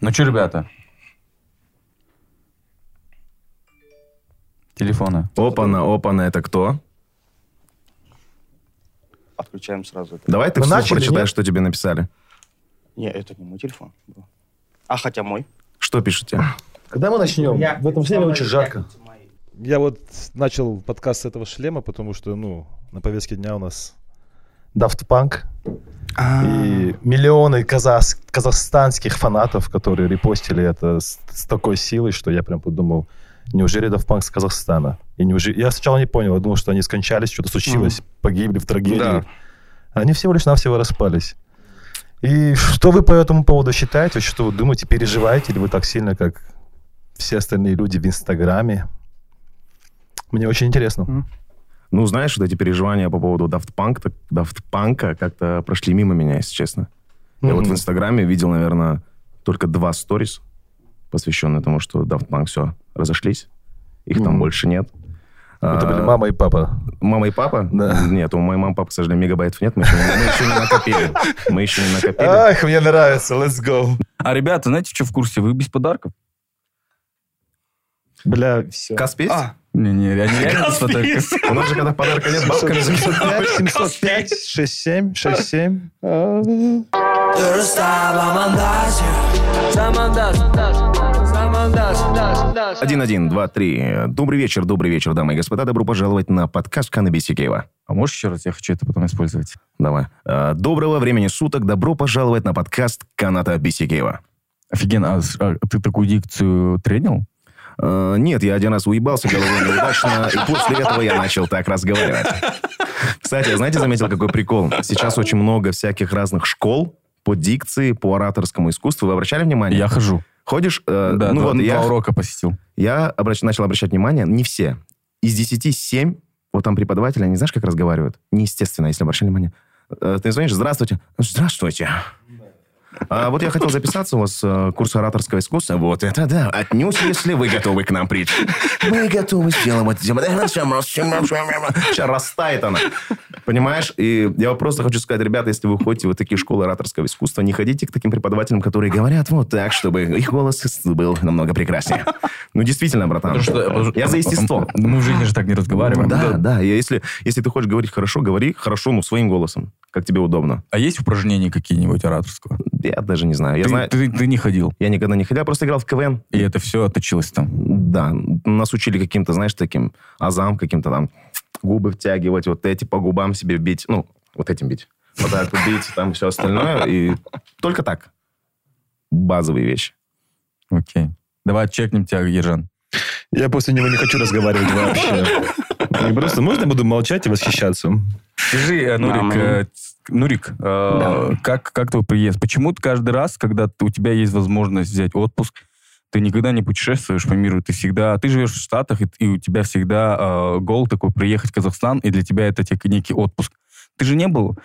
Ну что, ребята? Телефоны. Опана, опана, это кто? Отключаем сразу это. Давай ты Мы вслух начали, прочитаешь, нет? что тебе написали. Не, это не мой телефон. был. А хотя мой. Что пишете? Когда мы начнем? В этом время очень жарко. Я вот начал подкаст с этого шлема, потому что, ну, на повестке дня у нас... Daft Punk. И миллионы казах- казахстанских фанатов, которые репостили это с, с такой силой, что я прям подумал, неужели Daft Punk с Казахстана? И неужели... Я сначала не понял, я думал, что они скончались, что-то случилось, погибли в трагедии. Да. Они всего лишь навсего распались. И что вы по этому поводу считаете? Что вы думаете? Переживаете ли вы так сильно, как все остальные люди в Инстаграме? Мне очень интересно. Ну, знаешь, вот эти переживания по поводу Daft Punk, Daft Punk как-то прошли мимо меня, если честно. Я вот в Инстаграме видел, наверное, только два сторис, посвященные тому, что Daft Punk все, разошлись. Их там Мгм. больше нет. Это А, были мама и папа. Мама и папа? Да. Нет, у моей мамы, папы, к сожалению, мегабайтов нет. Мы еще, не- мы еще не накопили. Мы еще не накопили. Ах, мне нравится, let's go. А, ребята, знаете, что в курсе? Вы без подарков? Бля, все. Каспи есть? А, Не-не, они реально без подарков. У нас же когда подарка нет, бабка не 705, 705, 67, 67. Один, один, два, три. Добрый вечер, добрый вечер, дамы и господа. Добро пожаловать на подкаст Канаби Сикеева. А можешь еще раз? Я хочу это потом использовать. Давай. Э, Доброго времени суток. Добро пожаловать на подкаст Каната Бисикеева. Офигенно. А, с- а ты такую дикцию тренил? Э, Нет, я один раз уебался головой неудачно, и после этого я начал так разговаривать. Кстати, знаете, заметил, какой прикол? Сейчас очень много всяких разных школ по дикции, по ораторскому искусству. Вы обращали внимание? Я хожу. Ходишь? э, Да, ну два, вот, два я, урока посетил. я обращ- начал обращать внимание, не все. Из 10 7, вот там преподаватели, они знаешь, как разговаривают? Неестественно, если обращали внимание. Э, Ты звонишь, здравствуйте. Здравствуйте. А вот я хотел записаться у вас э, курс ораторского искусства. Вот это да. Отнюдь, если вы готовы к нам прийти. Мы готовы сделать это. Сейчас растает она. Понимаешь? И я просто хочу сказать, ребята, если вы ходите в вот такие школы ораторского искусства, не ходите к таким преподавателям, которые говорят вот так, чтобы их голос был намного прекраснее. Ну, действительно, братан. Я за естество. Мы в жизни же так не разговариваем. Да, да. Если, если ты хочешь говорить хорошо, говори хорошо, ну, своим голосом, как тебе удобно. А есть упражнения какие-нибудь ораторского? Я даже не знаю. Я ты, знаю, ты- ты не ходил. я никогда не ходил, я просто играл в КВН. И это все отточилось там. Да, нас учили каким-то, знаешь, таким азам, каким-то там губы втягивать, вот эти по губам себе бить, ну, вот этим бить. Вот так вот бить, там все остальное. И только так. Базовые вещи. Окей. Давай чекнем тебя, Ержан. Я после него не хочу разговаривать вообще. И Просто можно буду молчать и восхищаться? Скажи, э, Нурик, э, э, как, как твой приезд? Почему ты каждый раз, когда у тебя есть возможность взять отпуск, ты никогда не путешествуешь по миру, ты всегда, ты живешь в Штатах, и, и у тебя всегда э, гол такой приехать в Казахстан, и для тебя это те- некий отпуск. Ты же не был,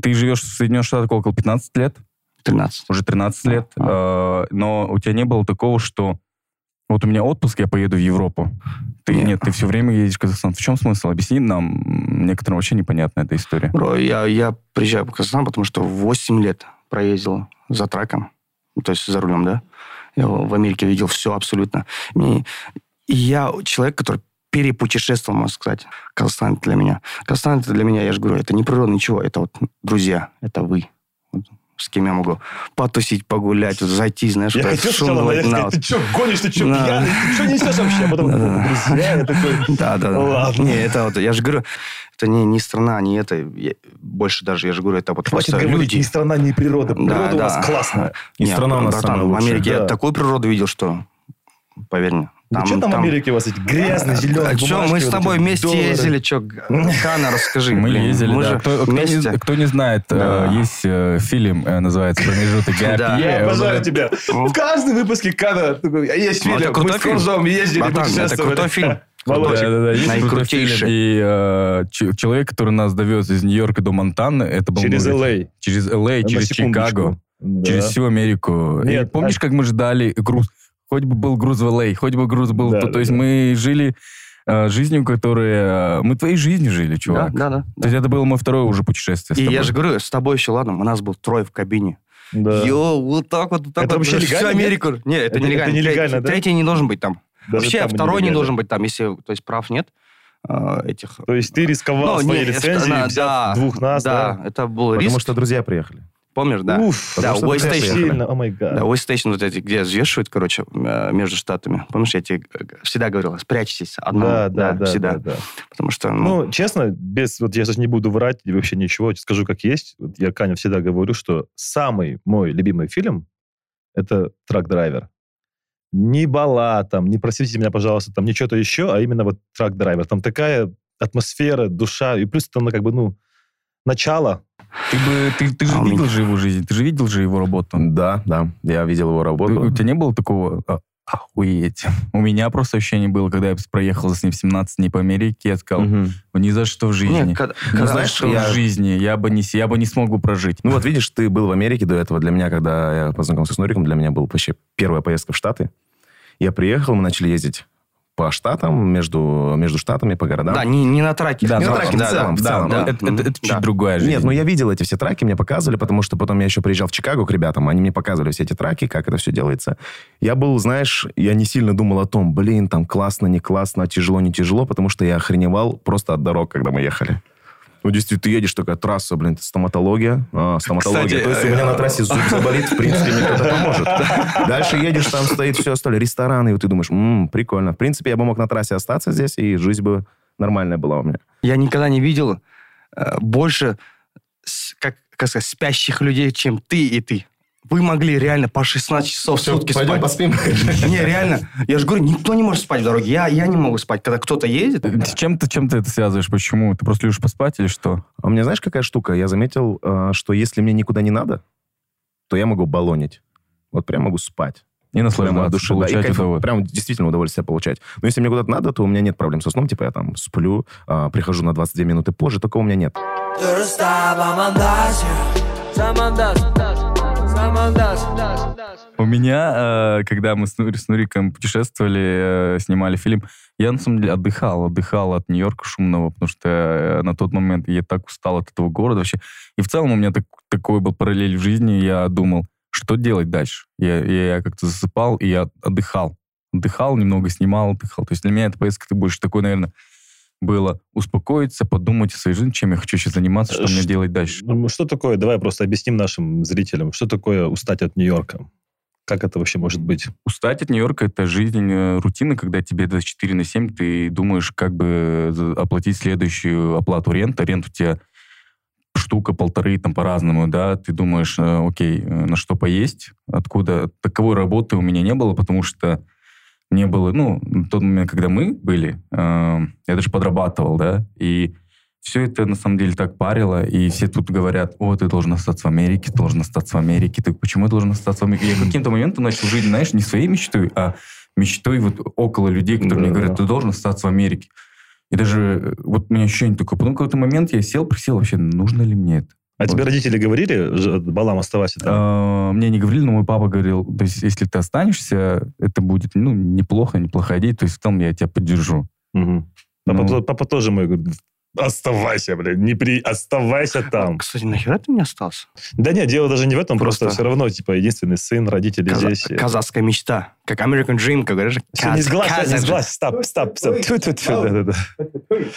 ты живешь в Соединенных Штатах около 15 лет, 13. уже 13 лет, э, но у тебя не было такого, что вот у меня отпуск, я поеду в Европу. Ты Нет. нет, ты все время едешь в Казахстан. В чем смысл? Объясни нам, некоторым вообще непонятна эта история. Бро, я, я приезжаю в Казахстан, потому что 8 лет проездил за траком, то есть за рулем, да. Я в Америке видел все абсолютно. И я человек, который перепутешествовал, можно сказать. Казахстан для меня. Казахстан для меня, я же говорю, это не природа, ничего. Это вот друзья, это вы. Вот с кем я могу потусить, погулять, вот зайти, знаешь, Я вот хотел сначала на, наехать, ты что, гонишь, ты что, Да. пьяный? Ты что несешь вообще? А потом, Да-да-да. друзья, я такой... Да, да, да. Ладно. Не, это вот, я же говорю, это не, не страна, не это, я- больше даже, я же говорю, это вот Хватит просто говорить, люди. ни страна, ни природа. Да, Природа у да. вас классная. И Не, страна у нас братан, самая в. Америке Да. я такую природу видел, что, поверь мне. Ну что там в Америке у вас эти грязные, зеленые А что, мы с тобой вместе ездили, что, Кана, расскажи. Мы блин, ездили, мы да. же Кто, кто не, кто не знает, э, Да. есть э, фильм, э, называется «Промежуток Да. Year». Я обожаю тебя. В каждом выпуске Кана «А есть Ну, фильм, мы с. Крузом ездили, это крутой фильм. Володя, Да, да, да, есть крутой Наикрутейший. фильм. И э, человек, который нас довез из Нью-Йорка до Монтаны, это был... Через. Л.А. Через Л.А., через. Чикаго, через всю Америку. Нет, помнишь, а- как мы ждали груз? Хоть бы был груз в Л.А., хоть бы груз был... Да, то, да, то есть да. мы жили э, жизнью, которая... Мы твоей жизнью жили, Да, чувак. да, да. То есть это было мое второе уже путешествие с И тобой. я же говорю, с тобой еще ладно, у нас был трое в кабине. Да. Йо, вот так вот, вот так Это вот. вообще Всю легально, нет? Америку. Нет, это, Это- это нелегально. нелегально, Третий, да? третий не должен быть там. Даже Вообще там второй не нелегально. должен быть там, если, то есть, прав нет э, этих. То есть ты рисковал Ну, своей не, лицензией, да, взяв да, двух нас, да, да? это был Потому риск. что друзья приехали. Помнишь, да? Уф, да, друзья Station. гад. Да, Station вот эти, где взвешивают, короче, э, между штатами. Помнишь, я тебе всегда говорил, спрячьтесь одному. Да, да, да, всегда. да, да. Потому что, ну, Ну, честно, без, вот я сейчас не буду врать вообще ничего, скажу как есть. Вот я Каня всегда говорю, что самый мой любимый фильм это «Трак-драйвер». Не бала там, не просите меня, пожалуйста, там, не что-то еще, а именно вот «Трак-драйвер». Там такая атмосфера, душа, и плюс там, ну, как бы, ну, начало. Ты, бы, ты, ты же А видел же его жизнь, ты же видел же его работу. Да, да, я видел его Ты- работу. у тебя не было такого а, охуеть? У меня просто ощущение было, когда я проехал с ним в 17 дней по Америке, я сказал. «Ну, ни за что в жизни. не, когда, Ну, когда- знаешь, Что я- в жизни я бы, не, я бы не смог бы прожить. Ну вот видишь, ты был в Америке до этого. Для меня, когда я познакомился с Нуриком, для меня была вообще первая поездка в Штаты. Я приехал, мы начали ездить по штатам, между, между штатами, по городам. Да, не, не на траке. Да, не на траке траке, в целом, в Да, целом. но да. это, это- это чуть Да. другая жизнь. Нет, ну я видел эти все траки, мне показывали, потому что потом я еще приезжал в Чикаго к ребятам, они мне показывали все эти траки, как это все делается. Я был, знаешь, я не сильно думал о том, блин, там классно, не классно, тяжело, не тяжело, потому что я охреневал просто от дорог, когда мы ехали. Ну, действительно, ты едешь, такая трасса, блин, стоматология, а, стоматология. Кстати, То есть у меня на трассе зуб заболит, в принципе, мне кто-то поможет. Дальше едешь, там стоит все остальное, рестораны, и вот ты думаешь, «М, прикольно. В принципе, я бы мог на трассе остаться здесь, и жизнь бы нормальная была у меня. Я никогда не видел э, больше, как, как сказать, спящих людей, чем ты и ты. Вы могли реально по 16 часов в сутки Пойдем спать. поспим. Не, реально. Я же говорю, никто не может спать в дороге. Я, я не могу спать. Когда кто-то едет, С чем ты, чем ты это связываешь? Почему? Ты просто любишь поспать или что? А у меня знаешь, какая штука? Я заметил, э, что если мне никуда не надо, то я могу баллонить. Вот прям могу спать. И наслаждаться, души. да, и получать кайф- удовольствие. прям действительно удовольствие получать. Но если мне куда-то надо, то у меня нет проблем со сном. Типа я там сплю, а, прихожу на 22 минуты позже. Такого у меня нет. У меня, э, когда мы с, с Нуриком путешествовали, э, снимали фильм, я на самом деле отдыхал, отдыхал от Нью-Йорка шумного, потому что э, на тот момент я так устал от этого города вообще. И в целом у меня так- такой был параллель в жизни, я думал, что делать дальше. Я, я как-то засыпал, и я отдыхал. Отдыхал, немного снимал, отдыхал. То есть для меня эта поездка это больше такой, наверное, было успокоиться, подумать о своей жизни, чем я хочу сейчас заниматься, что мне Ш- делать дальше. Что такое, давай просто объясним нашим зрителям, что такое устать от Нью-Йорка? Как это вообще может быть? Устать от Нью-Йорка — это жизнь, э, рутина, когда тебе 24 на 7, ты думаешь, как бы за- оплатить следующую оплату рента. Рент у тебя штука, полторы, там по-разному, да, ты думаешь, э, окей, э, на что поесть, откуда... Таковой работы у меня не было, потому что не было, ну, на тот момент, когда мы были, э, я даже подрабатывал, да, и все это на самом деле так парило, и все тут говорят, о, ты должен остаться в Америке, ты должен остаться в Америке, ты почему я должен остаться в Америке? Я каким-то моментом начал жить, знаешь, не своей мечтой, а мечтой вот около людей, которые мне Да, говорят, да. ты должен остаться в Америке. И даже э, вот у меня ощущение такое, потом в какой-то момент я сел, присел, вообще, нужно ли мне это? А Вот. тебе родители говорили, ж- Балам, оставайся там? А, Мне не говорили, но мой папа говорил, то есть если ты останешься, это будет, ну, неплохо, неплохая идея, то есть в том я тебя поддержу. Мгм. Папа, Ну. папа тоже мой оставайся, блядь, не при... оставайся там. Кстати, нахера ты не остался? Да нет, дело даже не в этом, просто, Просто- все равно, типа, единственный сын, родители Каза- здесь. казахская мечта. Как American Dream, как говоришь. Всё, не Каз- сглазь, не Казах- сглазь, стоп, стоп, стоп. Тьфу-тьфу-тьфу, да-да-да.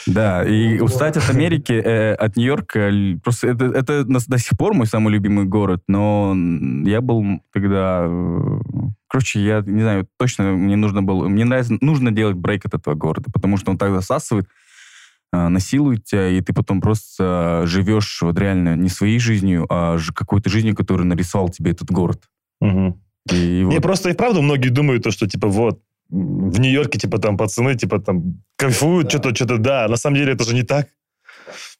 Да, и устать от Америки, э, от Нью-Йорка, просто это, это до сих пор мой самый любимый город, но я был тогда... э, Короче, я не знаю, точно мне нужно было... Мне нравится, нужно делать брейк от этого города, потому что он так засасывает, э, насилует тебя, и ты потом просто э, живешь вот реально не своей жизнью, а какой-то жизнью, которую нарисовал тебе этот город. Мгм. И, Не, вот- просто и правда многие думают, то, что, типа, вот, в Нью-Йорке, типа, там, пацаны, типа, там, кайфуют, что-то, что-то, да. На самом деле это же не так.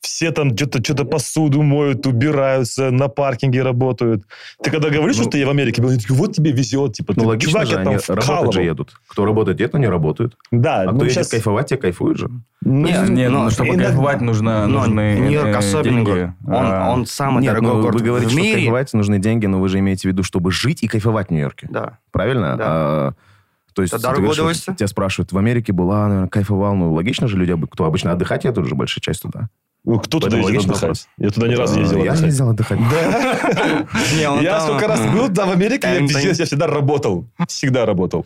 Все там что-то, что-то посуду моют, убираются, на паркинге работают. Ты когда говоришь, Ну, что ты в Америке был, они такие, вот тебе везет, типа, Ну, ты, логично чувак, же, я там они работать же едут. Кто работает, где-то не работают. Да, А ну, кто едет сейчас... кайфовать, те кайфуют же. Ну, Нет, нет, но ну, чтобы иногда- кайфовать, нужно, Но нужны Нью-Йорк э, особенный деньги. город. Он, А, он самый Нет, дорогой ну, город вы говорите, в что мире. кайфовать нужны деньги, но вы же имеете в виду, чтобы жить и кайфовать в Нью-Йорке. Да. Правильно? Да. А, то есть Это ты дорогое удовольствие? Тебя спрашивают, в Америке была, наверное, кайфовал. Ну, логично же, люди, кто обычно отдыхать едут, же большая часть туда. Ну, кто туда Поэтому ездил отдыхать? Я туда ни разу не ездил Э, Я отдыхать. ездил отдыхать. Не, он Я сколько раз был там в Америке, я всегда работал. Всегда работал.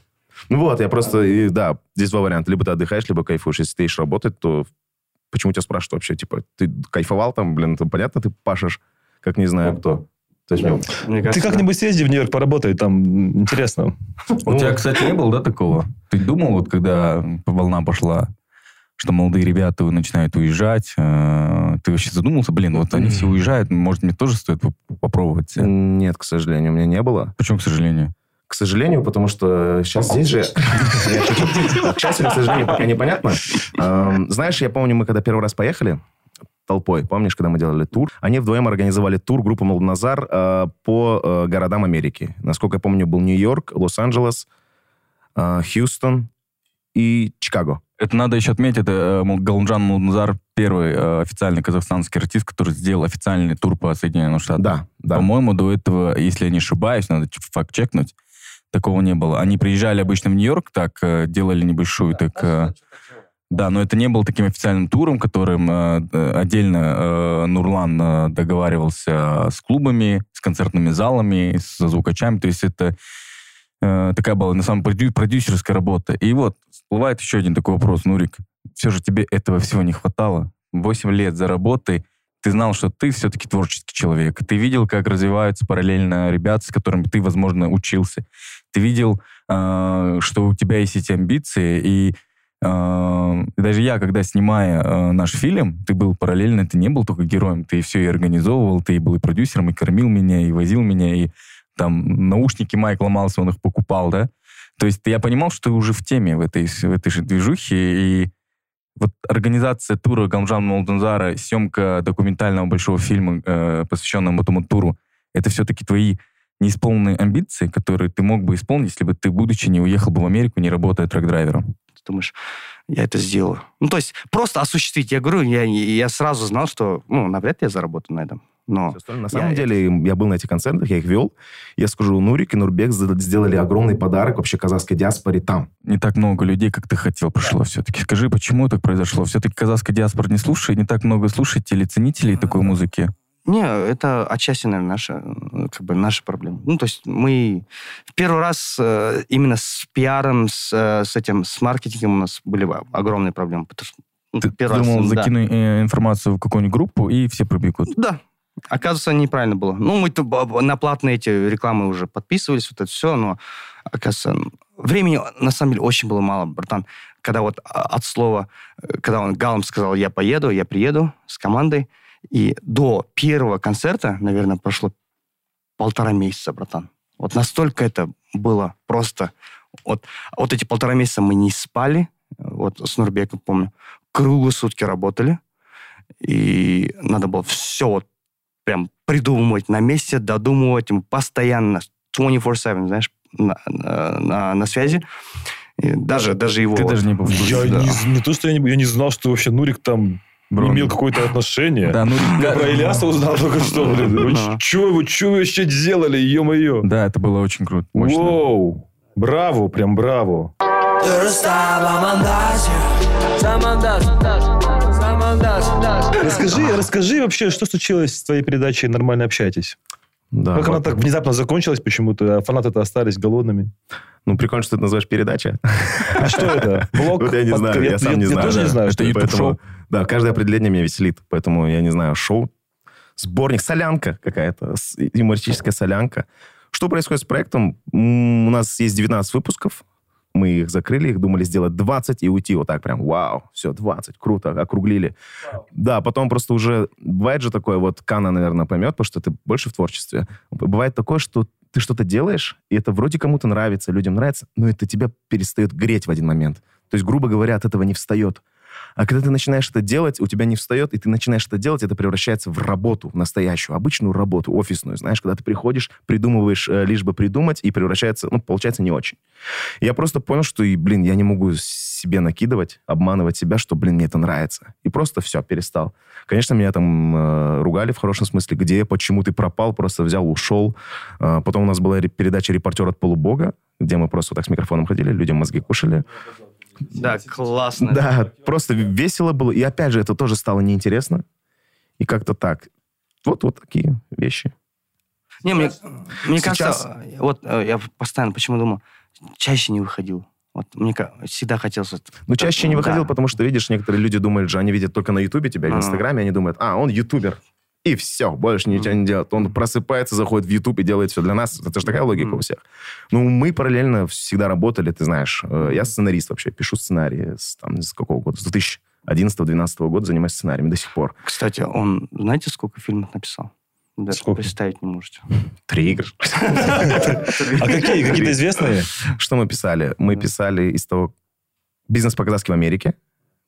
Ну вот, я просто, да, здесь два варианта. Либо ты отдыхаешь, либо кайфуешь. Если ты ищешь работать, то почему тебя спрашивают вообще? Типа, ты кайфовал там, блин, там понятно, ты пашешь, как не знаю кто. То есть, ну, Мне Ты как-нибудь съезди в Нью-Йорк, поработай, там интересно. У тебя, кстати, не было, да, такого? Ты думал, вот когда волна пошла, что молодые ребята начинают уезжать, э, ты вообще задумался, блин, вот они все уезжают, может, мне тоже стоит поп- попробовать? нет, к сожалению, у меня не было. Почему, к сожалению? К сожалению, потому что сейчас здесь же... К счастью к сожалению, пока непонятно. Эм, Знаешь, я помню, мы когда первый раз поехали толпой, помнишь, когда мы делали тур, они вдвоем организовали тур группы Молдоназар э, по э, городам Америки. Насколько я помню, был Нью-Йорк, Лос-Анджелес, э, Хьюстон и Чикаго. Это надо еще отметить, это э, Галунжан Молдназар, первый э, официальный казахстанский артист, который сделал официальный тур по Соединенным Штатам. Да, да. По-моему, до этого, если я не ошибаюсь, надо ч- факт-чекнуть, такого не было. Они приезжали обычно в Нью-Йорк, так, э, делали небольшую, так... э, Да, но это не был таким официальным туром, которым э, э, отдельно э, Нурлан э, договаривался с клубами, с концертными залами, с звукачами. То есть это э, такая была, на самом деле, продю- продюсерская работа. И вот всплывает еще один такой вопрос. Нурик, все же тебе этого всего не хватало. Восемь лет за работой, ты знал, что ты все-таки творческий человек. Ты видел, как развиваются параллельно ребята, с которыми ты, возможно, учился. Ты видел, э, что у тебя есть эти амбиции, и э, даже я, когда снимая э, наш фильм, ты был параллельно, ты не был только героем, ты все и организовывал, ты и был и продюсером, и кормил меня, и возил меня, и там наушники Майк ломался, он их покупал, да? То есть я понимал, что ты уже в теме в этой, в этой же движухе, и вот организация тура Галмжан Молдензара, съемка документального большого фильма, э, посвященного этому туру, это все-таки твои неисполненные амбиции, которые ты мог бы исполнить, если бы ты, будучи, не уехал бы в Америку, не работая трак-драйвером. ты думаешь, я это сделаю. Ну, то есть просто осуществить. Я говорю, я, я сразу знал, что, ну, навряд ли я заработаю на этом. Но. На я- самом деле, я был на этих концертах, я их вел. Я скажу, Нурик и Нурбек сделали огромный подарок вообще казахской диаспоре там. Не так много людей, как ты хотел, пришло все-таки. Скажи, почему так произошло? Все-таки казахская диаспора не слушает, не так много слушателей, ценителей такой музыки. Не, это отчасти, наверное, наша, э, как бы наша проблема. Ну, то есть мы в первый раз э, именно с пиаром, с, э, с этим, с маркетингом у нас были огромные проблемы. Потому что, ну, Ты первый раз, думал, да. закину э, информацию в какую-нибудь группу, и все пробегут. Да. Оказывается, неправильно было. Ну, мы на платные эти рекламы уже подписывались, вот это все, но, оказывается, времени на самом деле очень было мало, братан. Когда вот а, от слова, э, когда он Галам сказал, я поеду, я приеду с командой, и до первого концерта, наверное, прошло полтора месяца, братан. Вот настолько это было просто... Вот, вот эти полтора месяца мы не спали, вот с Нурбеком, помню, круглые сутки работали, и надо было все вот прям придумывать на месте, додумывать, ему постоянно, 24-7, знаешь, на, на, на- на связи. И даже, даже его... Ты даже не был в курсе. Я Да. не, не то, что я не, я не знал, что вообще Нурик там Бро, имел какое-то отношение. Да, ну, Я про Ильяса узнал только что, блин. Вы Ага. Че вы, че вы вообще сделали, ё-моё? да, это было очень круто, мощно. Воу! Браво, прям браво. You're Расскажи, расскажи вообще, что случилось с твоей передачей «Нормально общайтесь». Да, как она вот. так внезапно закончилась почему-то, а фанаты-то остались голодными? Ну, прикольно, что ты называешь передача. А что это? Блог? Вот я не знаю, я сам не знаю. тоже да. не знаю, что это. шоу. Да, каждое определение меня веселит, поэтому я не знаю, шоу, сборник, солянка какая-то, юмористическая солянка. Что происходит с проектом? У нас есть 19 выпусков, мы их закрыли, их думали сделать 20 и уйти вот так прям, вау, все, 20, круто, округлили. Да, потом просто уже, бывает же такое, вот Кана, наверное, поймет, потому что ты больше в творчестве. Бывает такое, что ты что-то делаешь, и это вроде кому-то нравится, людям нравится, но это тебя перестает греть в один момент. То есть, грубо говоря, от этого не встает. А когда ты начинаешь это делать, у тебя не встает, и ты начинаешь это делать, это превращается в работу, в настоящую, обычную работу, офисную. Знаешь, когда ты приходишь, придумываешь, э, лишь бы придумать, и превращается, ну, получается не очень. Я просто понял, что, и, блин, я не могу себе накидывать, обманывать себя, что, блин, мне это нравится. И просто все, перестал. Конечно, меня там э, ругали в хорошем смысле, где, почему ты пропал, просто взял, ушел. Э, потом у нас была ре- передача «Репортер от полубога», где мы просто вот так с микрофоном ходили, людям мозги кушали. Да, классно. Да, просто весело было. И опять же, это тоже стало неинтересно. И как-то так. Вот, вот такие вещи. Не, мне, мне Сейчас- кажется, вот э, я постоянно почему думаю, чаще не выходил. Вот мне всегда хотелось... Ну, чаще не выходил, Да. потому что, видишь, некоторые люди думают же, они видят только на Ютубе тебя или в Ага. Инстаграме, они думают, а, он ютубер. И все, больше ничего не делает. Он просыпается, заходит в Ютуб и делает все для нас. Это же такая логика у всех. Ну, мы параллельно всегда работали, ты знаешь. Э, Я сценарист вообще, пишу сценарии с, там, с какого года? С 2011-2012 года занимаюсь сценариями до сих пор. Кстати, он, знаете, сколько фильмов написал? Даже Сколько? представить не можете. Три игры. А какие? Какие-то известные? Что мы писали? Мы писали из того... Бизнес по-казахски в Америке.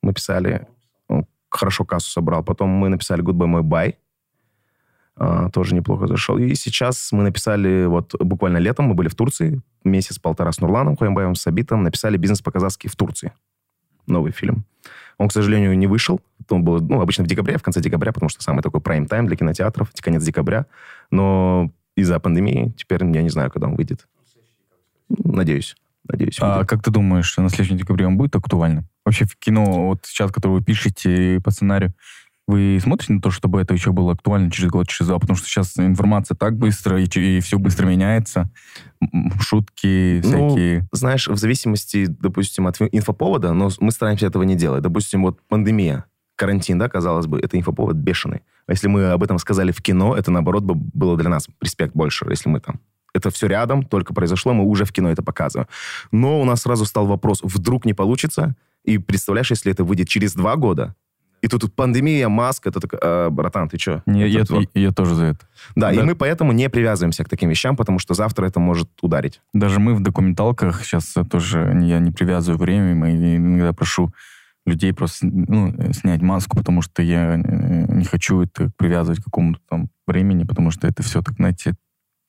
Мы писали... Он хорошо кассу собрал. Потом мы написали Goodbye мой бай. А, тоже неплохо зашел. И сейчас мы написали, вот буквально летом мы были в Турции, месяц-полтора с Нурланом Хуэмбаевым, с Абитом, написали «Бизнес по-казахски в Турции». Новый фильм. Он, к сожалению, не вышел. Он был, ну, обычно в декабре, в конце декабря, потому что самый такой прайм-тайм для кинотеатров, конец декабря. Но из-за пандемии теперь я не знаю, когда он выйдет. Надеюсь. Надеюсь. А как ты думаешь, на следующем декабре он будет актуальным? Вообще в кино, вот сейчас, которое вы пишете по сценарию, вы смотрите на то, чтобы это еще было актуально через год, через два? Потому что сейчас информация так быстро, и, все быстро меняется. Шутки Ну, всякие. Знаешь, в зависимости, допустим, от инфоповода, но мы стараемся этого не делать. Допустим, вот пандемия, карантин, да, казалось бы, это инфоповод бешеный. А если мы об этом сказали в кино, это, наоборот, бы было для нас респект больше, если мы там это все рядом, только произошло, мы уже в кино это показываем. Но у нас сразу стал вопрос, вдруг не получится? И представляешь, если это выйдет через два года, и тут, тут пандемия, маска, это так, «А, братан, ты что? Я, я- я тоже за это. Да, и Да. мы поэтому не привязываемся к таким вещам, потому что завтра это может ударить. Даже мы в документалках сейчас тоже, не- я не привязываю время, мы иногда прошу людей просто ну, э, снять маску, потому что я э, не хочу это привязывать к какому-то там времени, потому что это все, так знаете,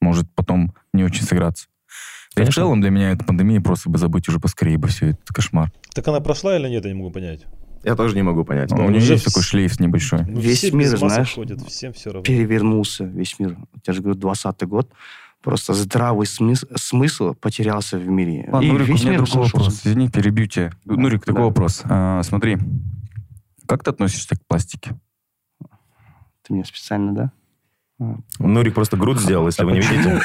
может потом не очень сыграться. И в целом для меня эта пандемия просто бы забыть уже поскорее бы все, это кошмар. Так она прошла или нет, я не могу понять. Я тоже не могу понять. у Ну, нее уже есть такой шлейф небольшой. Ну, Весь все мир, знаешь, ходят, всем все равно. Перевернулся весь мир. Я же говорю, 20 год. Просто здравый смыс- смысл потерялся в мире. Ладно, И Нурик, у весь меня мир другой разрушился. вопрос. Извини, перебью тебя. Нурик, такой Да. вопрос. А, смотри, как ты относишься к пластике? Ты мне специально, да? Нурик просто грудь сделал, если вы не видите.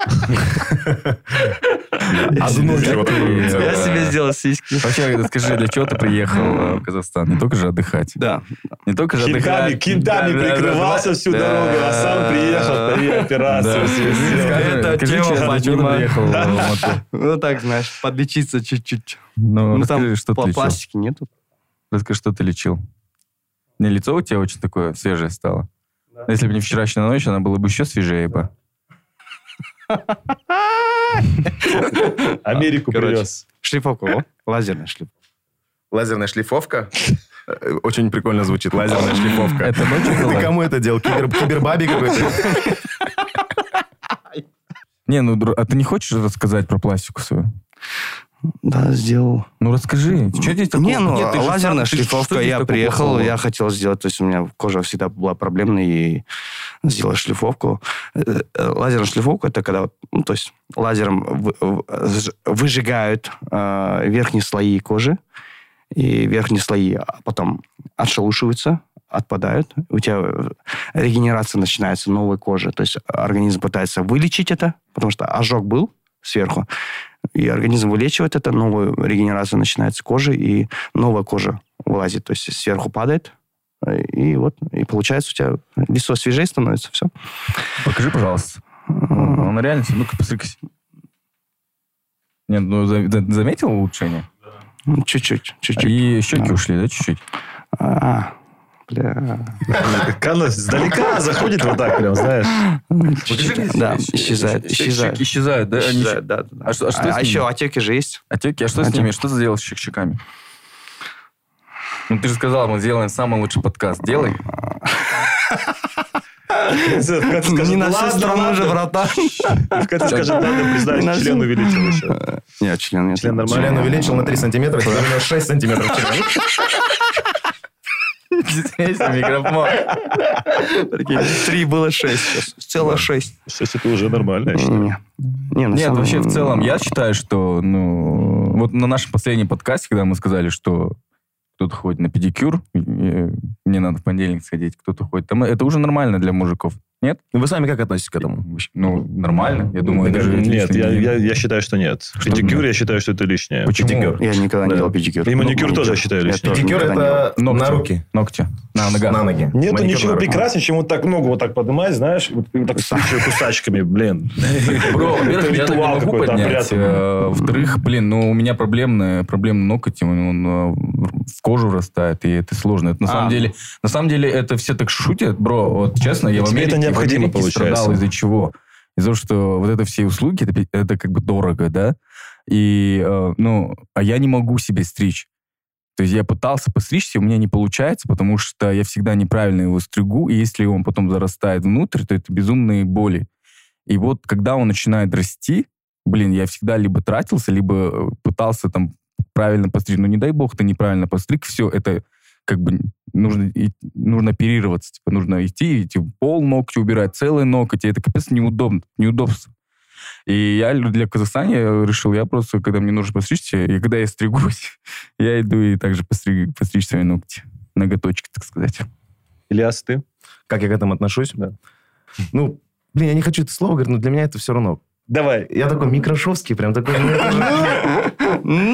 Я себе сделал сиськи. Вообще, скажи, для чего ты приехал э, в Казахстан? Не только же отдыхать. Да. Не только же отдыхать. кентами прикрывался всю дорогу, а сам приехал, все сделал. Скажи, для чего ты поднимаю. приехал в Алмату? Ну так, знаешь, подлечиться чуть-чуть. Ну, Ну там расскажи, что ты лечил. пластики нету. Расскажи, что ты лечил. Не, лицо у тебя очень такое свежее стало. Если бы не вчерашняя ночь, она была бы еще свежее бы. Америку Короче. привез. Шлифовку, о, лазерная шлифовка. Лазерная шлифовка. Э, Очень прикольно звучит. Лазерная шлифовка. Это Ты кому это делал? Кибер, кибербаби какой-то? Не, ну, а ты не хочешь рассказать про пластику свою? Да, сделал. Ну, расскажи. Что здесь такого? Не, ну, Нет, лазерная сам- шлифовка, я приехал, плохого? я хотел сделать, то есть у меня кожа всегда была проблемной, и сделал шлифовку. Э, э, Лазерная шлифовка, это когда, ну, то есть лазером выжигают э, верхние слои кожи, и верхние слои а, потом отшелушиваются, отпадают, у тебя регенерация начинается новой кожи, то есть организм пытается вылечить это, потому что ожог был сверху, и организм вылечивает это, новая регенерация начинается кожи, и новая кожа вылазит, то есть сверху падает, и вот, и получается у тебя лицо свежее становится, все. Покажи, пожалуйста. Он реально... Ну-ка, посмотри Нет, ну, за- за- заметил улучшение? Ну, Чуть-чуть, чуть-чуть. И щеки Да. ушли, да, чуть-чуть? А, бля. Как она сдалека заходит вот так прям, знаешь. Да, исчезает, исчезает. Щеки исчезают, да? Исчезает, да. А что- а ними? еще отеки же есть. Отеки, а что с ними? Что ты сделал с щек- щеками? Ну, ты же сказал, мы сделаем самый лучший подкаст. Делай. Не на всю страну же, братан. В конце скажет, признать, на член увеличил еще. Нет, член нет. Член нормальный. Член увеличил на 3 сантиметра, теперь у него 6 сантиметров член. Здесь микрофон. Три было шесть сейчас. Целых шесть. Шесть это уже нормально, я считаю. Не, на Нет, самом- вообще в целом я считаю, что, ну, вот на нашем последнем подкасте, когда мы сказали, что кто-то ходит на педикюр, мне надо в понедельник сходить, кто-то ходит. Там, это уже нормально для мужиков. Нет? Ну, Вы сами как относитесь к этому? Ну, нормально. Я думаю, даже Нет, я, я, я считаю, что нет. Что Педикюр, нет? я считаю, что это лишнее. Почему? Педикюр. Я никогда не Да. делал педикюр. И маникюр Ну, тоже, я считаю, лишним. Педикюр это Ногти. на руки. Ногти. На ногах. На ноги. Нету Маникюр ничего прекраснее, чем вот так ногу вот так поднимать, знаешь, вот, вот так с кусачками, блин. Бро, во-первых, я не могу поднять. Э, Во-вторых, блин, ну, у меня проблемный, проблемный ноготь, он, э, в кожу врастает, и это сложно. Это на А. самом деле, на самом деле, это все так шутят, бро, вот честно, я в Америке, необходимо, получается. из-за чего? Из-за того, что вот это все услуги, это, это как бы дорого, да? И, э, ну, а я не могу себе стричь. То есть я пытался постричься, у меня не получается, потому что я всегда неправильно его стригу, и если он потом зарастает внутрь, то это безумные боли. И вот когда он начинает расти, блин, я всегда либо тратился, либо э, пытался там правильно постричь. Ну, не дай бог, ты неправильно постриг, все, это как бы нужно, и- нужно оперироваться. Типа, нужно идти, идти в пол ногти убирать, целый ноготь, и это капец неудобно, неудобство. И я для Казахстана я решил, я просто, когда мне нужно постричься, и когда я стригусь, я иду и также постриг, постричь свои ногти. Ноготочки, так сказать. Ильяс, ты? Как я к этому отношусь? Да. Ну, блин, я не хочу это слово говорить, но для меня это все равно. Давай. Я такой микрошовский, прям такой... ну,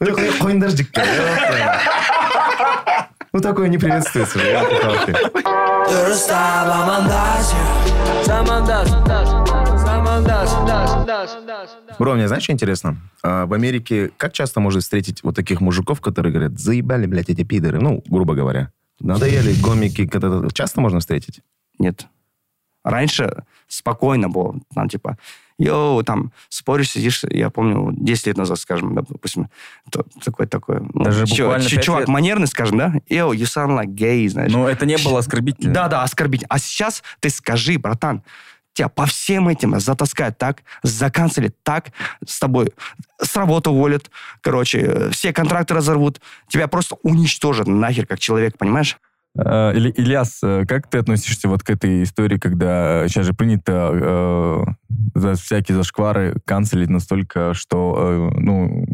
Ну, такой, «Ой, дождик». Ну, такое не приветствуется. Бро, мне знаешь, что интересно? А, В Америке как часто можно встретить вот таких мужиков, которые говорят, заебали, блядь, эти пидоры? Ну, грубо говоря. Надоели гомики. Часто можно встретить? Нет. Раньше спокойно было. Там, типа, йоу, там, споришь, сидишь, я помню, 10 лет назад, скажем, допустим, то- такое, такое. ну, Даже чё- буквально чё- чувак лет. манерный, скажем, да? Йоу, you sound like gay, знаешь. Но это не было оскорбительно. Да, да, оскорбить. А сейчас ты скажи, братан, тебя по всем этим затаскают так, заканцелят так, с тобой с работы уволят, короче, все контракты разорвут, тебя просто уничтожат нахер как человек, понимаешь? Э, Или- Ильяс, э, как ты относишься вот к этой истории, когда сейчас же принято э, за всякие зашквары канцелить настолько, что э, ну,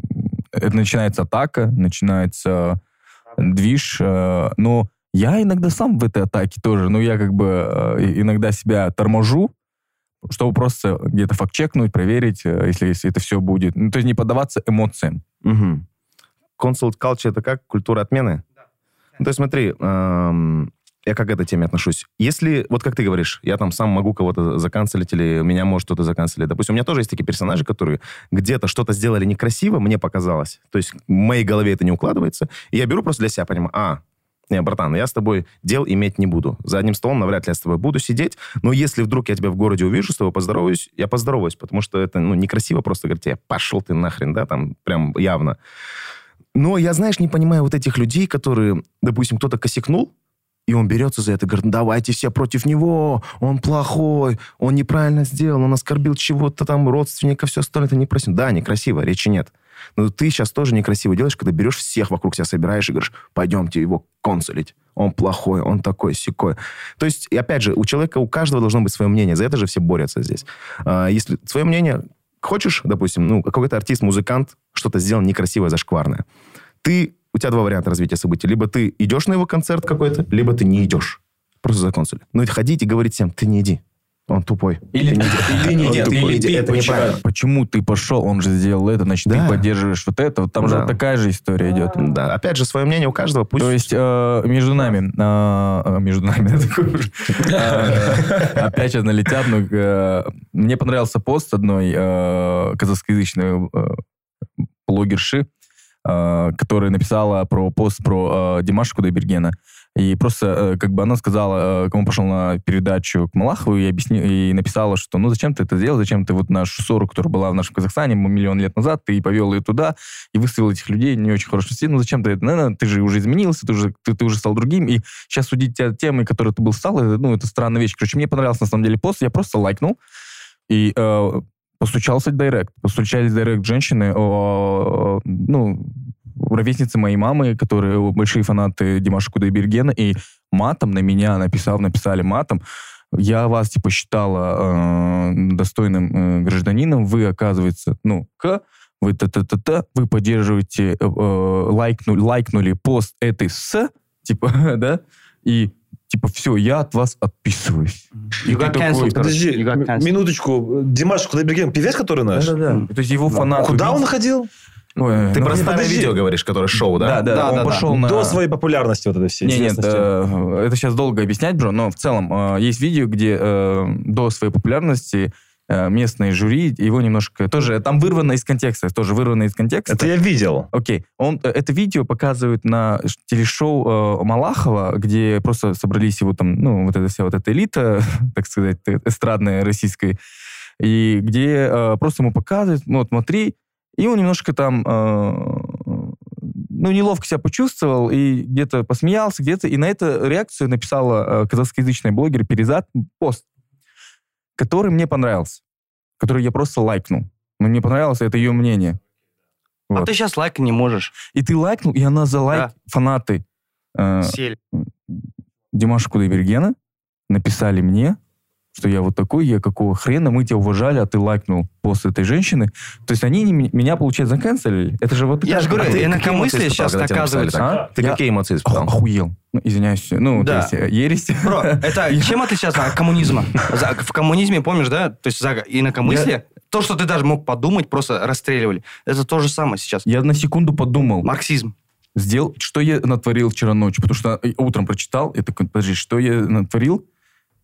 это начинается атака, начинается движ, э, но я иногда сам в этой атаке тоже, ну, я как бы э, иногда себя торможу, чтобы просто где-то факт-чекнуть, проверить, э, если, если это все будет. Ну, то есть не поддаваться эмоциям. Угу. Консулт culture это как? Культура отмены? Ну, то есть смотри, эм, я как к этой теме отношусь. Если, вот как ты говоришь, я там сам могу кого-то заканцелить или меня может кто-то заканцелить. Допустим, у меня тоже есть такие персонажи, которые где-то что-то сделали некрасиво, мне показалось. То есть в моей голове это не укладывается. И я беру просто для себя, понимаю, а, не, братан, я с тобой дел иметь не буду. За одним столом навряд ли я с тобой буду сидеть. Но если вдруг я тебя в городе увижу, с тобой поздороваюсь, я поздороваюсь, потому что это, ну, некрасиво просто говорить тебе, пошел ты нахрен, да, там прям явно. Но я, знаешь, не понимаю вот этих людей, которые, допустим, кто-то косякнул, и он берется за это, говорит, «Ну, давайте все против него, он плохой, он неправильно сделал, он оскорбил чего-то там, родственника, все остальное, это некрасиво. Да, некрасиво, речи нет. Но ты сейчас тоже некрасиво делаешь, когда берешь всех вокруг себя, собираешь и говоришь, пойдемте его консулить. Он плохой, он такой, секой. То есть, и опять же, у человека, у каждого должно быть свое мнение. За это же все борются здесь. А, Если свое мнение хочешь, допустим, ну, какой-то артист, музыкант что-то сделал некрасивое, зашкварное. Ты, у тебя два варианта развития событий. Либо ты идешь на его концерт какой-то, либо ты не идешь. Просто за консуль. Ну, это ходить и говорить всем, ты не иди. Он тупой. Или ты не иди. Ты не иди, ты не иди. Ты Это почему- неправильно. Почему ты пошел, он же сделал это, значит, Да. ты поддерживаешь вот это. Там Да. же такая же история идет. Да, опять же, свое мнение у каждого. Пусть... То есть э, между нами, э, э, между нами. Э, опять сейчас налетят, но э, мне понравился пост одной казахскоязычной блогерши, которая написала про пост про Димаша Кудайбергена. И просто, э, как бы она сказала, э, кому пошел на передачу к Малахову, и, объясни, и написала, что ну зачем ты это сделал, зачем ты вот нашу ссору, которая была в нашем Казахстане миллион лет назад, ты повел ее туда и выставил этих людей не очень хорошо ну зачем ты это, наверное, ты же уже изменился, ты уже, ты, ты уже стал другим, и сейчас судить тебя темой, которой ты был стал, это, ну, это странная вещь. Короче, мне понравился на самом деле пост, я просто лайкнул, и э, постучался в директ. Постучались в директ женщины, о, ну, ровесницы моей мамы, которые большие фанаты Димаша Кудайбергена, и матом на меня написал, написали матом, я вас, типа, считала э, достойным э, гражданином, вы, оказывается, ну, к вы та-та-та-та, вы поддерживаете, э, э, лайкнули, лайкнули пост этой с, типа, да, и типа, все, я от вас отписываюсь. И You got такой-. Подожди, You got минуточку. Димаш Кудайберген, певец, который наш? Да-да-да. То есть его фанаты... Куда он увидели- ходил? Ой, Ты ну, про старое подожди. видео говоришь, которое шоу, Да, да? да, Да, он да, да. пошел на... До своей популярности вот этой всей. Не, нет, известности. э, это сейчас долго объяснять, бро, но в целом э, есть видео, где э, до своей популярности э, местные жюри его немножко тоже там вырвано из контекста, тоже вырвано из контекста. Это я видел. Окей, он э, это видео показывают на телешоу э, Малахова, где просто собрались его там, ну вот эта вся вот эта элита, так сказать, э, эстрадная российская, и где э, просто ему показывают, ну вот смотри, и он немножко там, э, ну неловко себя почувствовал и где-то посмеялся, где-то, и на это реакцию написала э, казахскоязычная блогер Перезад пост, который мне понравился, который я просто лайкнул. Но мне понравилось, это ее мнение. А Вот. ты сейчас лайка не можешь. И ты лайкнул, и она за лайк Да. фанаты э, Сели. Димаша Кудайбергена написали мне, что я вот такой, я какого хрена, мы тебя уважали, а ты лайкнул пост этой женщины. То есть они не меня, получается, заканцелили. Это же вот... Я же говорю, ты инакомыслие сейчас так? А? Ты Я- какие эмоции испытал? Охуел. Ну, извиняюсь. Ну, Да. то есть, э, ересь. Бро, это чем отличается от коммунизма? В коммунизме, помнишь, да? То есть за инакомыслие, то, что ты даже мог подумать, просто расстреливали. Это то же самое сейчас. Я на секунду подумал, Марксизм. сделал, что я натворил вчера ночью, потому что э, утром прочитал, я такой, подожди, что я натворил?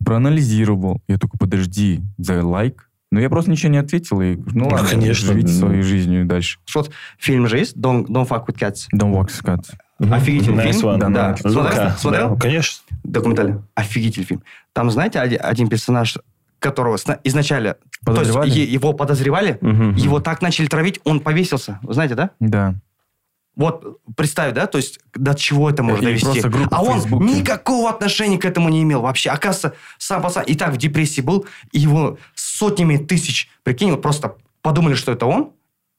Проанализировал. Я такой, подожди, за лайк. Но я просто ничего не ответил, и ну Ну, ладно, конечно. живите своей жизнью дальше. Вот фильм же есть, Don't, Don't Fuck with Cats. Don't walk Scott. Офигительный Nice фильм. one. Да, Да. Лука. Смотрел? Да, конечно. Документальный. Офигительный фильм. Там, знаете, один, один персонаж, которого сна- изначально... Подозревали? То есть е- его подозревали, Мгм. его так начали травить, он повесился. Вы знаете, да? Да. Вот представь, да, то есть до чего это можно И довести. а он Фейсбуке. никакого отношения к этому не имел вообще. Оказывается, сам пацан и так в депрессии был, и его сотнями тысяч, прикинь, вот просто подумали, что это он,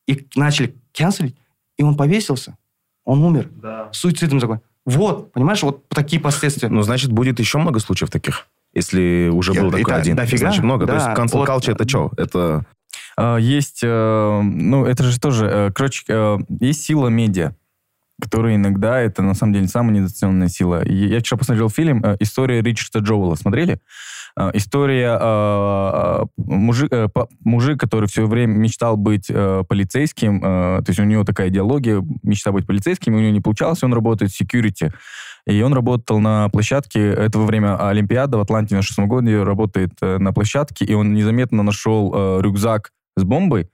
и начали канцелить, и он повесился. Он умер. Суицидом такой. Вот, понимаешь, вот такие последствия. Ну, значит, будет еще много случаев таких. Если уже был и такой так один. дофига, Значит, много. То да. есть cancel Вот. culture это что? Это... А, Есть, э, ну, это же тоже, э, короче, э, есть сила медиа, которая иногда, это на самом деле самая недооцененная сила. Я вчера посмотрел фильм «История Ричарда Джоуэлла». Смотрели? История э, мужик, э, мужик, который все время мечтал быть э, полицейским, э, то есть у него такая идеология, мечта быть полицейским, и у него не получалось, он работает в security. И он работал на площадке, это во время Олимпиады в Атланте в 96 году, работает э, на площадке, и он незаметно нашел э, рюкзак с бомбой,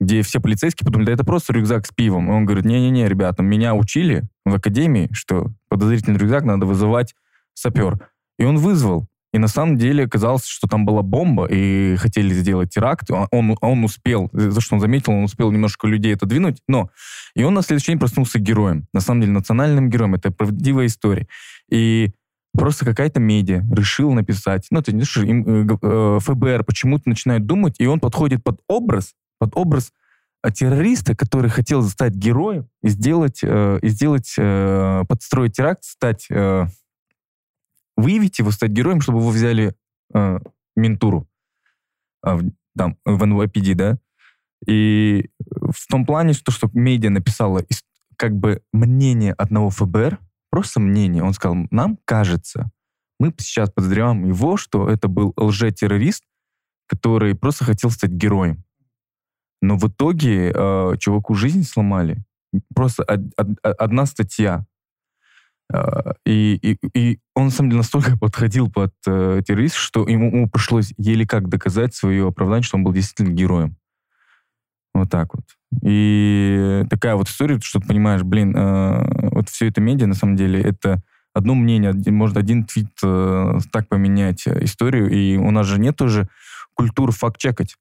где все полицейские подумали, да это просто рюкзак с пивом. И он говорит, не-не-не, ребята, меня учили в академии, что подозрительный рюкзак надо вызывать сапер. И он вызвал. И на самом деле оказалось, что там была бомба, и хотели сделать теракт. Он, он, успел, за что он заметил, он успел немножко людей отодвинуть, но... И он на следующий день проснулся героем. На самом деле национальным героем. Это правдивая история. И просто какая-то медиа решила написать, ну, это не э, э, ФБР почему-то начинает думать, и он подходит под образ, под образ э, террориста, который хотел стать героем и сделать, э, и сделать э, подстроить теракт, стать, э, выявить его, стать героем, чтобы его взяли э, ментуру, а, в- там, в NYPD, да, и в том плане, что, что медиа написала ис- как бы мнение одного ФБР, просто мнение. Он сказал, нам кажется, мы сейчас подозреваем его, что это был лжетеррорист, который просто хотел стать героем. Но в итоге э, чуваку жизнь сломали. Просто од- од- одна статья. Э, и, и, и он, на самом деле, настолько подходил под э, террорист, что ему, ему пришлось еле как доказать свое оправдание, что он был действительно героем. Вот так вот. И такая вот история, что ты понимаешь, блин, э, вот все это медиа, на самом деле, это одно мнение, один- может один твит э, так поменять историю, и у нас же нет уже культуры факт-чекать.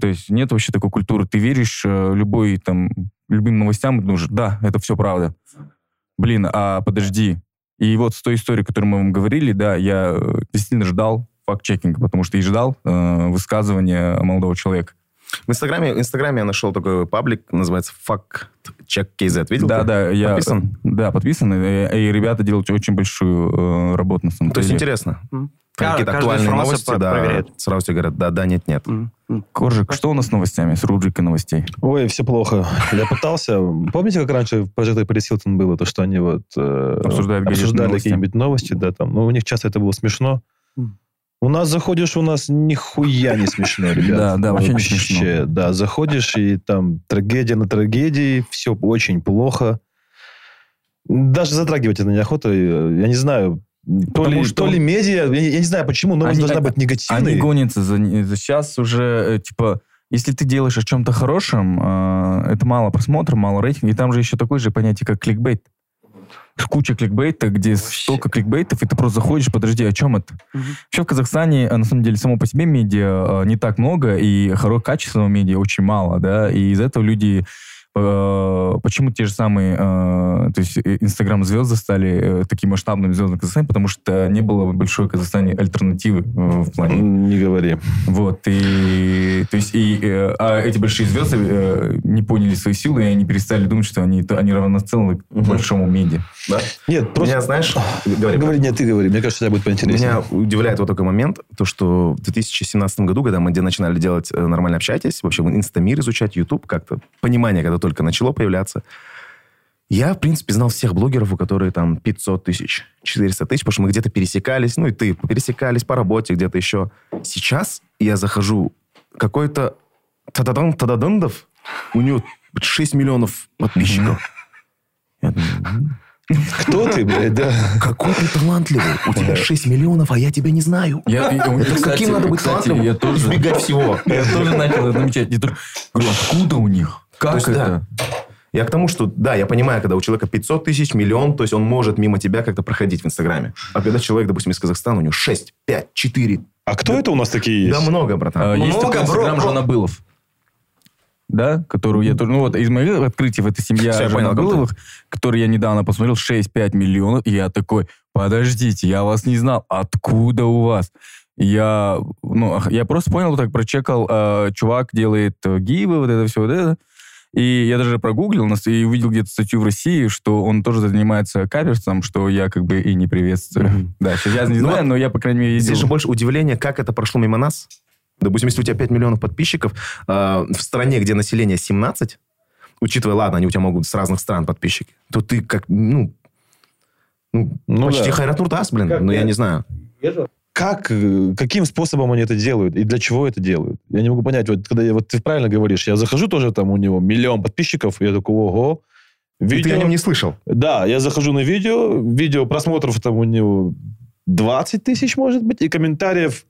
То есть нет вообще такой культуры. Ты веришь э, любой там, любым новостям, и думаешь, да, это все правда. Блин, а подожди. И вот с той историей, которую мы вам говорили, да, я э, действительно ждал факт-чекинга, потому что и ждал э, высказывания молодого человека. В Инстаграме, в Инстаграме я нашел такой паблик, называется Fuck Check KZ. Видел? Да, ты? да, я... Подписан? Да, подписан. И, и ребята делают очень большую э, работу на самом То есть деле. интересно. М. Какие-то актуальные новости, да, проверяют. сразу тебе говорят, да, да, нет, нет. М. Коржик, что у нас с новостями, с рубрикой новостей? Ой, все плохо. Я пытался... Помните, как раньше в проекте Пэрис Хилтон было, то, что они вот э, обсуждали новости. какие-нибудь новости, да, там. Ну, у них часто это было смешно. У нас заходишь, у нас нихуя не смешно, ребят. Да, да, вообще не смешно. Да, заходишь, и там трагедия на трагедии, все очень плохо. Даже затрагивать это неохота. Я не знаю, то Потому ли, что- то ли медиа, я, не- я не знаю, почему новость Они- должна они- быть негативной. Они гонятся за, за сейчас уже, э, типа, если ты делаешь о чем-то хорошем, э, это мало просмотра, мало рейтинга, и там же еще такое же понятие, как кликбейт. Куча кликбейта, где столько кликбейтов, и ты просто заходишь, подожди, о чем это? Мгм. Вообще в Казахстане, э, на самом деле, само по себе медиа э, не так много, и хоро- качественного медиа очень мало, да, и из-за этого люди почему те же самые, э, то есть инстаграм-звезды стали э, такими масштабными звездами Казахстане, потому что не было большой в Казахстане альтернативы э, в плане Не говори. вот, и, то есть, и, э, а эти большие звезды э, не поняли свои силы, и они перестали думать, что они, то- они равноценны к большому медиа. Да? Нет, просто... Меня, знаешь, говори, Говори, нет, ты говори. Мне кажется, тебе будет поинтереснее. Меня удивляет вот такой момент, то, что в 2017 году, когда мы где начинали делать э, «Нормально общайтесь», вообще инстамир изучать, YouTube, как-то понимание, когда только начало появляться, я, в принципе, знал всех блогеров, у которых там 500 тысяч, 400 тысяч, потому что мы где-то пересекались, ну и ты, пересекались по работе, где-то еще. Сейчас я захожу, какой-то Тададан Тададандов, у него 6 миллионов подписчиков. Я думаю, «М, Кто ты, блядь, да? какой ты талантливый. У тебя 6 миллионов, а я тебя не знаю. Я, и- Это кстати, каким надо быть кстати, талантливым? я тоже, Избегать всего. я тоже начал это замечать. Я говорю, откуда у них? Как есть, это? Я к тому, что, да, я понимаю, когда у человека 500 тысяч, миллион, то есть он может мимо тебя как-то проходить в Инстаграме. А когда человек, допустим, из Казахстана, у него 6, 5, 4, А кто это у нас такие да есть? много, братан. А, Есть Много, такой бро, инстаграм бро. Жанабылов. Да, которую я тоже... Ну вот из моих открытий в этой семье. Жанабыловых, которые я недавно посмотрел, 6-5 миллионов, и я такой, подождите, я вас не знал, откуда у вас? Я, ну, я просто понял, вот так прочекал, э, чувак делает э, гивы, вот это все, вот это. И я даже прогуглил нас и увидел где-то статью в России, что он тоже занимается каверсом, что я как бы и не приветствую. Мгм. Да, сейчас я не Ну, знаю, но я, по крайней мере, видел. Здесь же больше удивления, как это прошло мимо нас. Допустим, если у тебя 5 миллионов подписчиков, э, в стране, где население 17, учитывая, ладно, они у тебя могут с разных стран подписчики, то ты как, ну, ну, Ну почти да. Хайрат Нуртас, блин, но я не знаю. Как, э, каким способом они это делают? И для чего это делают? Я не могу понять. Вот, когда я, вот ты правильно говоришь, я захожу тоже, там у него миллион подписчиков, и я такой, ого. И ты Видео, о нем не слышал. Да, я захожу на видео, видео просмотров там у него 20 тысяч, может быть, и комментариев,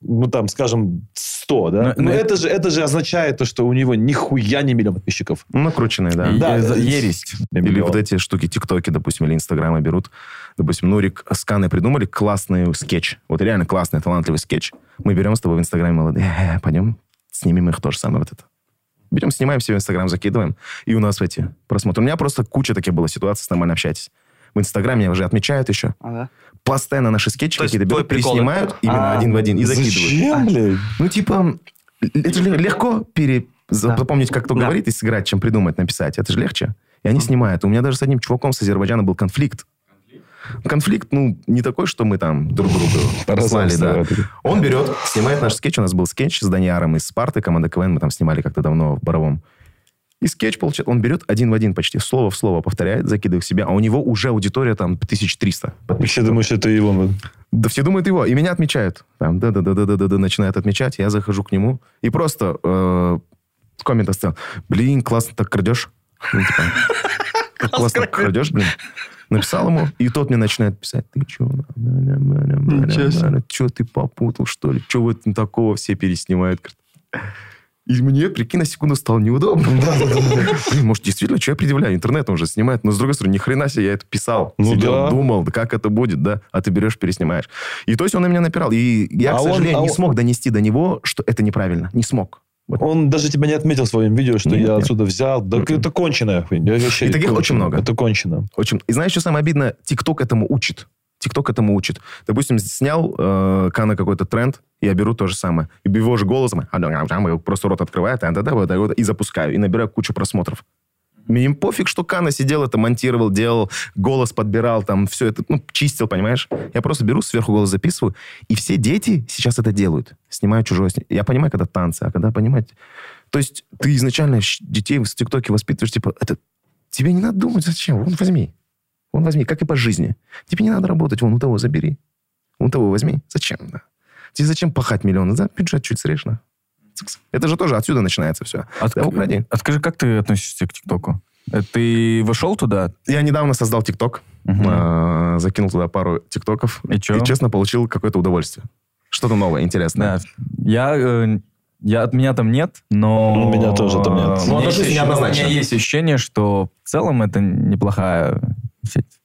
ну, там, скажем, 100, да? Но- Но, но- это, же, это же означает то, что у него нихуя не миллион подписчиков. Ну, накрученные, да. Да, э, э, ересь. Или вот эти штуки, тиктоки, допустим, или инстаграмы берут. Допустим, Нурик с Каной придумали классный скетч. Вот реально классный, талантливый скетч. Мы берем с тобой в инстаграме, молодые, «Э, пойдем, снимем их тоже самое вот это. Берем, снимаем все в инстаграм, закидываем, и у нас эти просмотры. У меня просто куча таких было ситуаций, с нормально общайтесь. В инстаграме меня уже отмечают еще. Ага. Постоянно наши скетчи какие-то берут, переснимают да? именно А, один в один и закидывают. Зачем, блядь? Ну, типа, это же ле- легко пере... Да. запомнить, как кто Да. говорит, и сыграть, чем придумать, написать. Это же легче. И они снимают. У меня даже с одним чуваком с Азербайджана был конфликт. Конфликт, ну, не такой, что мы там друг другу послали, да. Он берет, снимает наш скетч. У нас был скетч с Даниаром из Спарты, команда КВН. Мы там снимали как-то давно в Боровом. И скетч получает. Он берет один в один почти, слово в слово повторяет, закидывает в себя. А у него уже аудитория там 1300 Все подписчиков. думают, что это его. Да все думают его, и меня отмечают. Там, да-да-да-да-да-да, начинают отмечать, я захожу к нему, и просто э, коммент оставил. Блин, классно так крадешь. Ну, типа, как классно крадешь, блин. Написал ему, и тот мне начинает писать, ты че? Че ты попутал, что ли? Че в этом такого все переснимают? И мне, прикинь, на секунду стало неудобно. Блин, может, действительно, что я предъявляю? Интернет он же снимает. Но, с другой стороны, ни хрена себе я это писал. Ну Сидел, да. думал, да как это будет, да? А ты берешь, переснимаешь. И то есть он на меня напирал. И я, А к он- сожалению, а не он- смог донести до него, что это неправильно. Не смог. Вот. Он даже тебя не отметил в своем видео, что Нет, я нет. отсюда взял. Да это конченая хуйня. Вообще И таких кончено. очень много. Это кончено. Очень... И знаешь, что самое обидное? ТикТок этому учит. ТикТок этому учит. Допустим, снял э, Кана какой-то тренд, я беру то же самое. И его же голосом, просто рот открывает, и запускаю, и набираю кучу просмотров. Мне пофиг, что Кана сидел, это монтировал, делал, голос подбирал, там все это, ну, чистил, понимаешь? Я просто беру, сверху голос записываю, и все дети сейчас это делают. Снимают чужое. Я понимаю, когда танцы, а когда понимать... То есть ты изначально детей в ТикТоке воспитываешь, типа, это... Тебе не надо думать, зачем? Вон возьми. Вон возьми, как и по жизни. Тебе не надо работать, вон у того забери. У того возьми. Зачем? Да? Тебе зачем пахать миллионы? Да, бюджет чуть срежь, на. Это же тоже отсюда начинается все. От, да, укради. А скажи, как ты относишься к ТикТоку? Э, ты вошел туда? Я недавно создал ТикТок. Угу. Э, закинул туда пару ТикТоков. И, и честно, получил какое-то удовольствие. Что-то новое, интересное. Да. Я... Э, я, от меня там нет, но... У меня тоже там нет. Ну, у, меня есть, у меня есть ощущение, что в целом это неплохая сеть.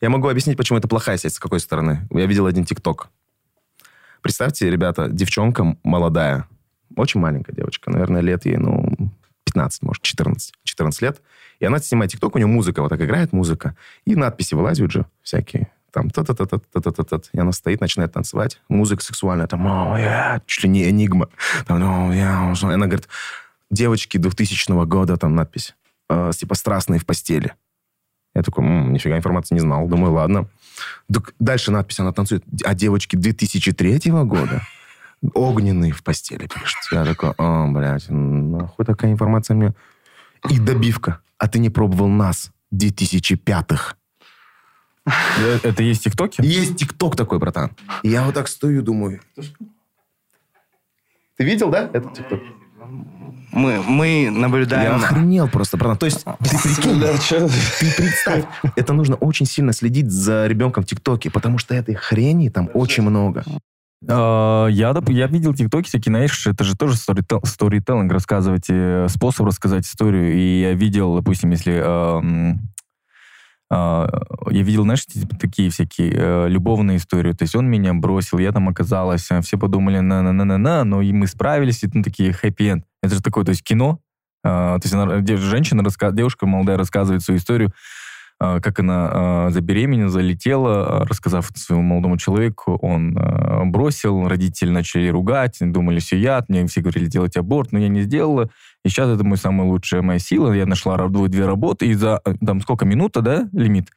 Я могу объяснить, почему это плохая сеть, с какой стороны. Я видел один ТикТок. Представьте, ребята, девчонка молодая, очень маленькая девочка, наверное, лет ей, ну, 15, может, 14, 14 лет. И она снимает ТикТок, у нее музыка вот так играет, музыка. И надписи вылазят же всякие. Там та та та та та та та И она стоит, начинает танцевать. Музыка сексуальная. Там, о, я, чуть ли не энигма. Там, о, я, и она говорит, девочки 2000 года, там надпись. Э, типа, страстные в постели. Я такой, м-м, нифига информации не знал. Думаю, ладно. Дальше надпись, она танцует. А девочки 2003 года? огненный в постели пишет. Я такой, о, блядь, нахуй такая информация мне. И добивка. А ты не пробовал нас 2005-х? Это есть ТикТоки? Есть ТикТок такой, братан. И я вот так стою, думаю. Ты видел, да, этот ТикТок? Мы, мы наблюдаем... Я охренел просто, братан. То есть, ты прикинь, ты представь, это нужно очень сильно следить за ребенком в ТикТоке, потому что этой хрени там очень много. А, я, я видел тиктоки всякие, знаешь, это же тоже сторителлинг, рассказывать, э, способ рассказать историю. И я видел, допустим, если... Uh, я видел, знаешь, типа, такие всякие uh, любовные истории. То есть он меня бросил, я там оказалась, все подумали на-на-на-на-на, но и мы справились, и ну, такие хэппи-энд. Это же такое, то есть кино. Uh, то есть она, женщина, девушка молодая рассказывает свою историю, а, как она а, забеременела, залетела, а, рассказав своему молодому человеку, он бросил, родители начали ругать, думали, все яд, мне все говорили делать аборт, но я не сделала, и сейчас это мой самая лучшая моя сила, я нашла две работы, и за, там, сколько, минута, да, лимит?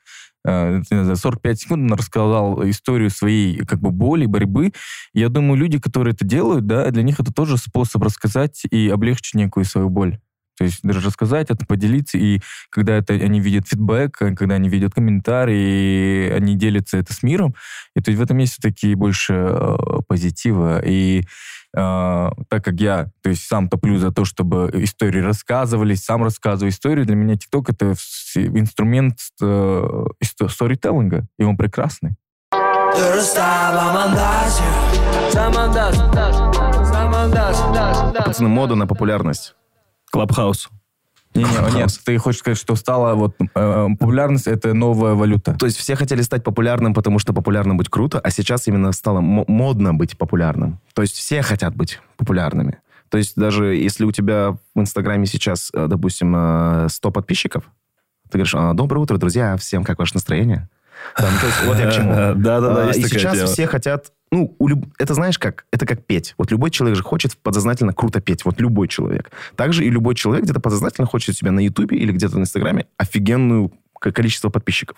за 45 секунд он рассказал историю своей как бы боли, борьбы. Я думаю, люди, которые это делают, да, для них это тоже способ рассказать и облегчить некую свою боль. То есть даже рассказать это, поделиться, и когда это они видят фидбэк, когда они видят комментарии, они делятся это с миром, и то есть в этом есть все-таки больше э, позитива. И э, так как я, то есть сам топлю за то, чтобы истории рассказывались, сам рассказываю историю, для меня ТикТок это инструмент э, сторителлинга, и он прекрасный. Пацаны, мода на популярность. Клабхаус. Не, не, нет, ты хочешь сказать, что стала вот э, популярность это новая валюта. То есть все хотели стать популярным, потому что популярным быть круто, а сейчас именно стало модно быть популярным. То есть все хотят быть популярными. То есть даже если у тебя в Инстаграме сейчас, э, допустим, 100 э, подписчиков, ты говоришь, «А, доброе утро, друзья, всем как ваше настроение? Там, то есть, вот я к чему. Да-да-да, И сейчас все хотят ну, у люб... это знаешь как? Это как петь. Вот любой человек же хочет подсознательно круто петь. Вот любой человек. Также и любой человек где-то подсознательно хочет у себя на Ютубе или где-то на Инстаграме офигенную количество подписчиков.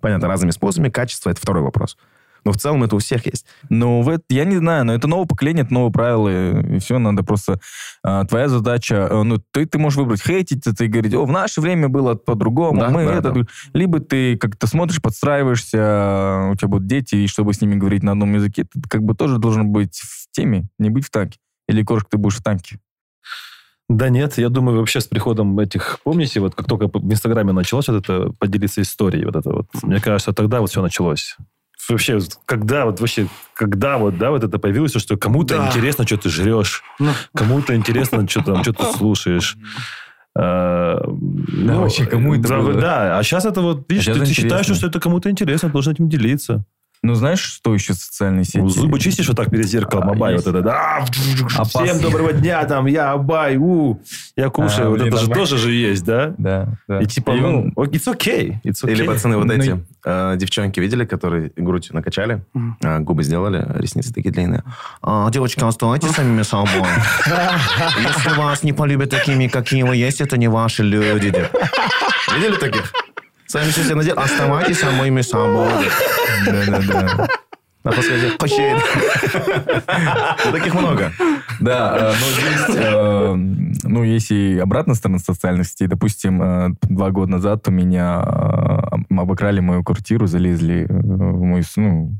Понятно, разными способами. Качество — это второй вопрос. Но в целом это у всех есть. Ну, в это, я не знаю, но это новое поколение, это новые правила, и все, надо просто... А, твоя задача, а, ну, ты, ты можешь выбрать хейтить это и говорить, о, в наше время было по-другому, да, мы да, это... Да. Либо ты как-то смотришь, подстраиваешься, а, у тебя будут дети, и чтобы с ними говорить на одном языке, ты как бы тоже должен быть в теме, не быть в танке. Или, кошка, ты будешь в танке. Да нет, я думаю, вообще с приходом этих, помните, вот как только в Инстаграме началось вот это поделиться историей, вот это вот, мне кажется, тогда вот все началось вообще, когда вот вообще, когда вот, да, вот это появилось, что кому-то да. интересно, что ты жрешь, ну. кому-то интересно, что там, что ты слушаешь. А, да, ну, вообще, кому это да, было? Да, а сейчас это вот, видишь, а ты, ты считаешь, что это кому-то интересно, должен этим делиться. Ну, знаешь, что еще социальные сети? Ну, Зубы чистишь вот так перед зеркалом, А, Абай, есть. вот это, да, Опасно. всем доброго дня, там, я Абай, у, я кушаю, А, вот блин, это же тоже же есть, да? Да, да. И типа, И, ну, it's okay, it's okay. Или пацаны вот Ну, эти, э, девчонки видели, которые грудь накачали, э, губы сделали, ресницы такие длинные. А, девочки, оставайтесь самими собой. Если вас не полюбят такими, какие вы есть, это не ваши люди. Видели таких? Сами все себе надели, оставайтесь самими собой. Да-да-да. А после этих «Хощей». Ну, Таких много. Да, э, но есть, э, ну, есть и обратная сторона социальных сетей. Допустим, э, два года назад у меня обокрали мою квартиру, залезли в мой, ну,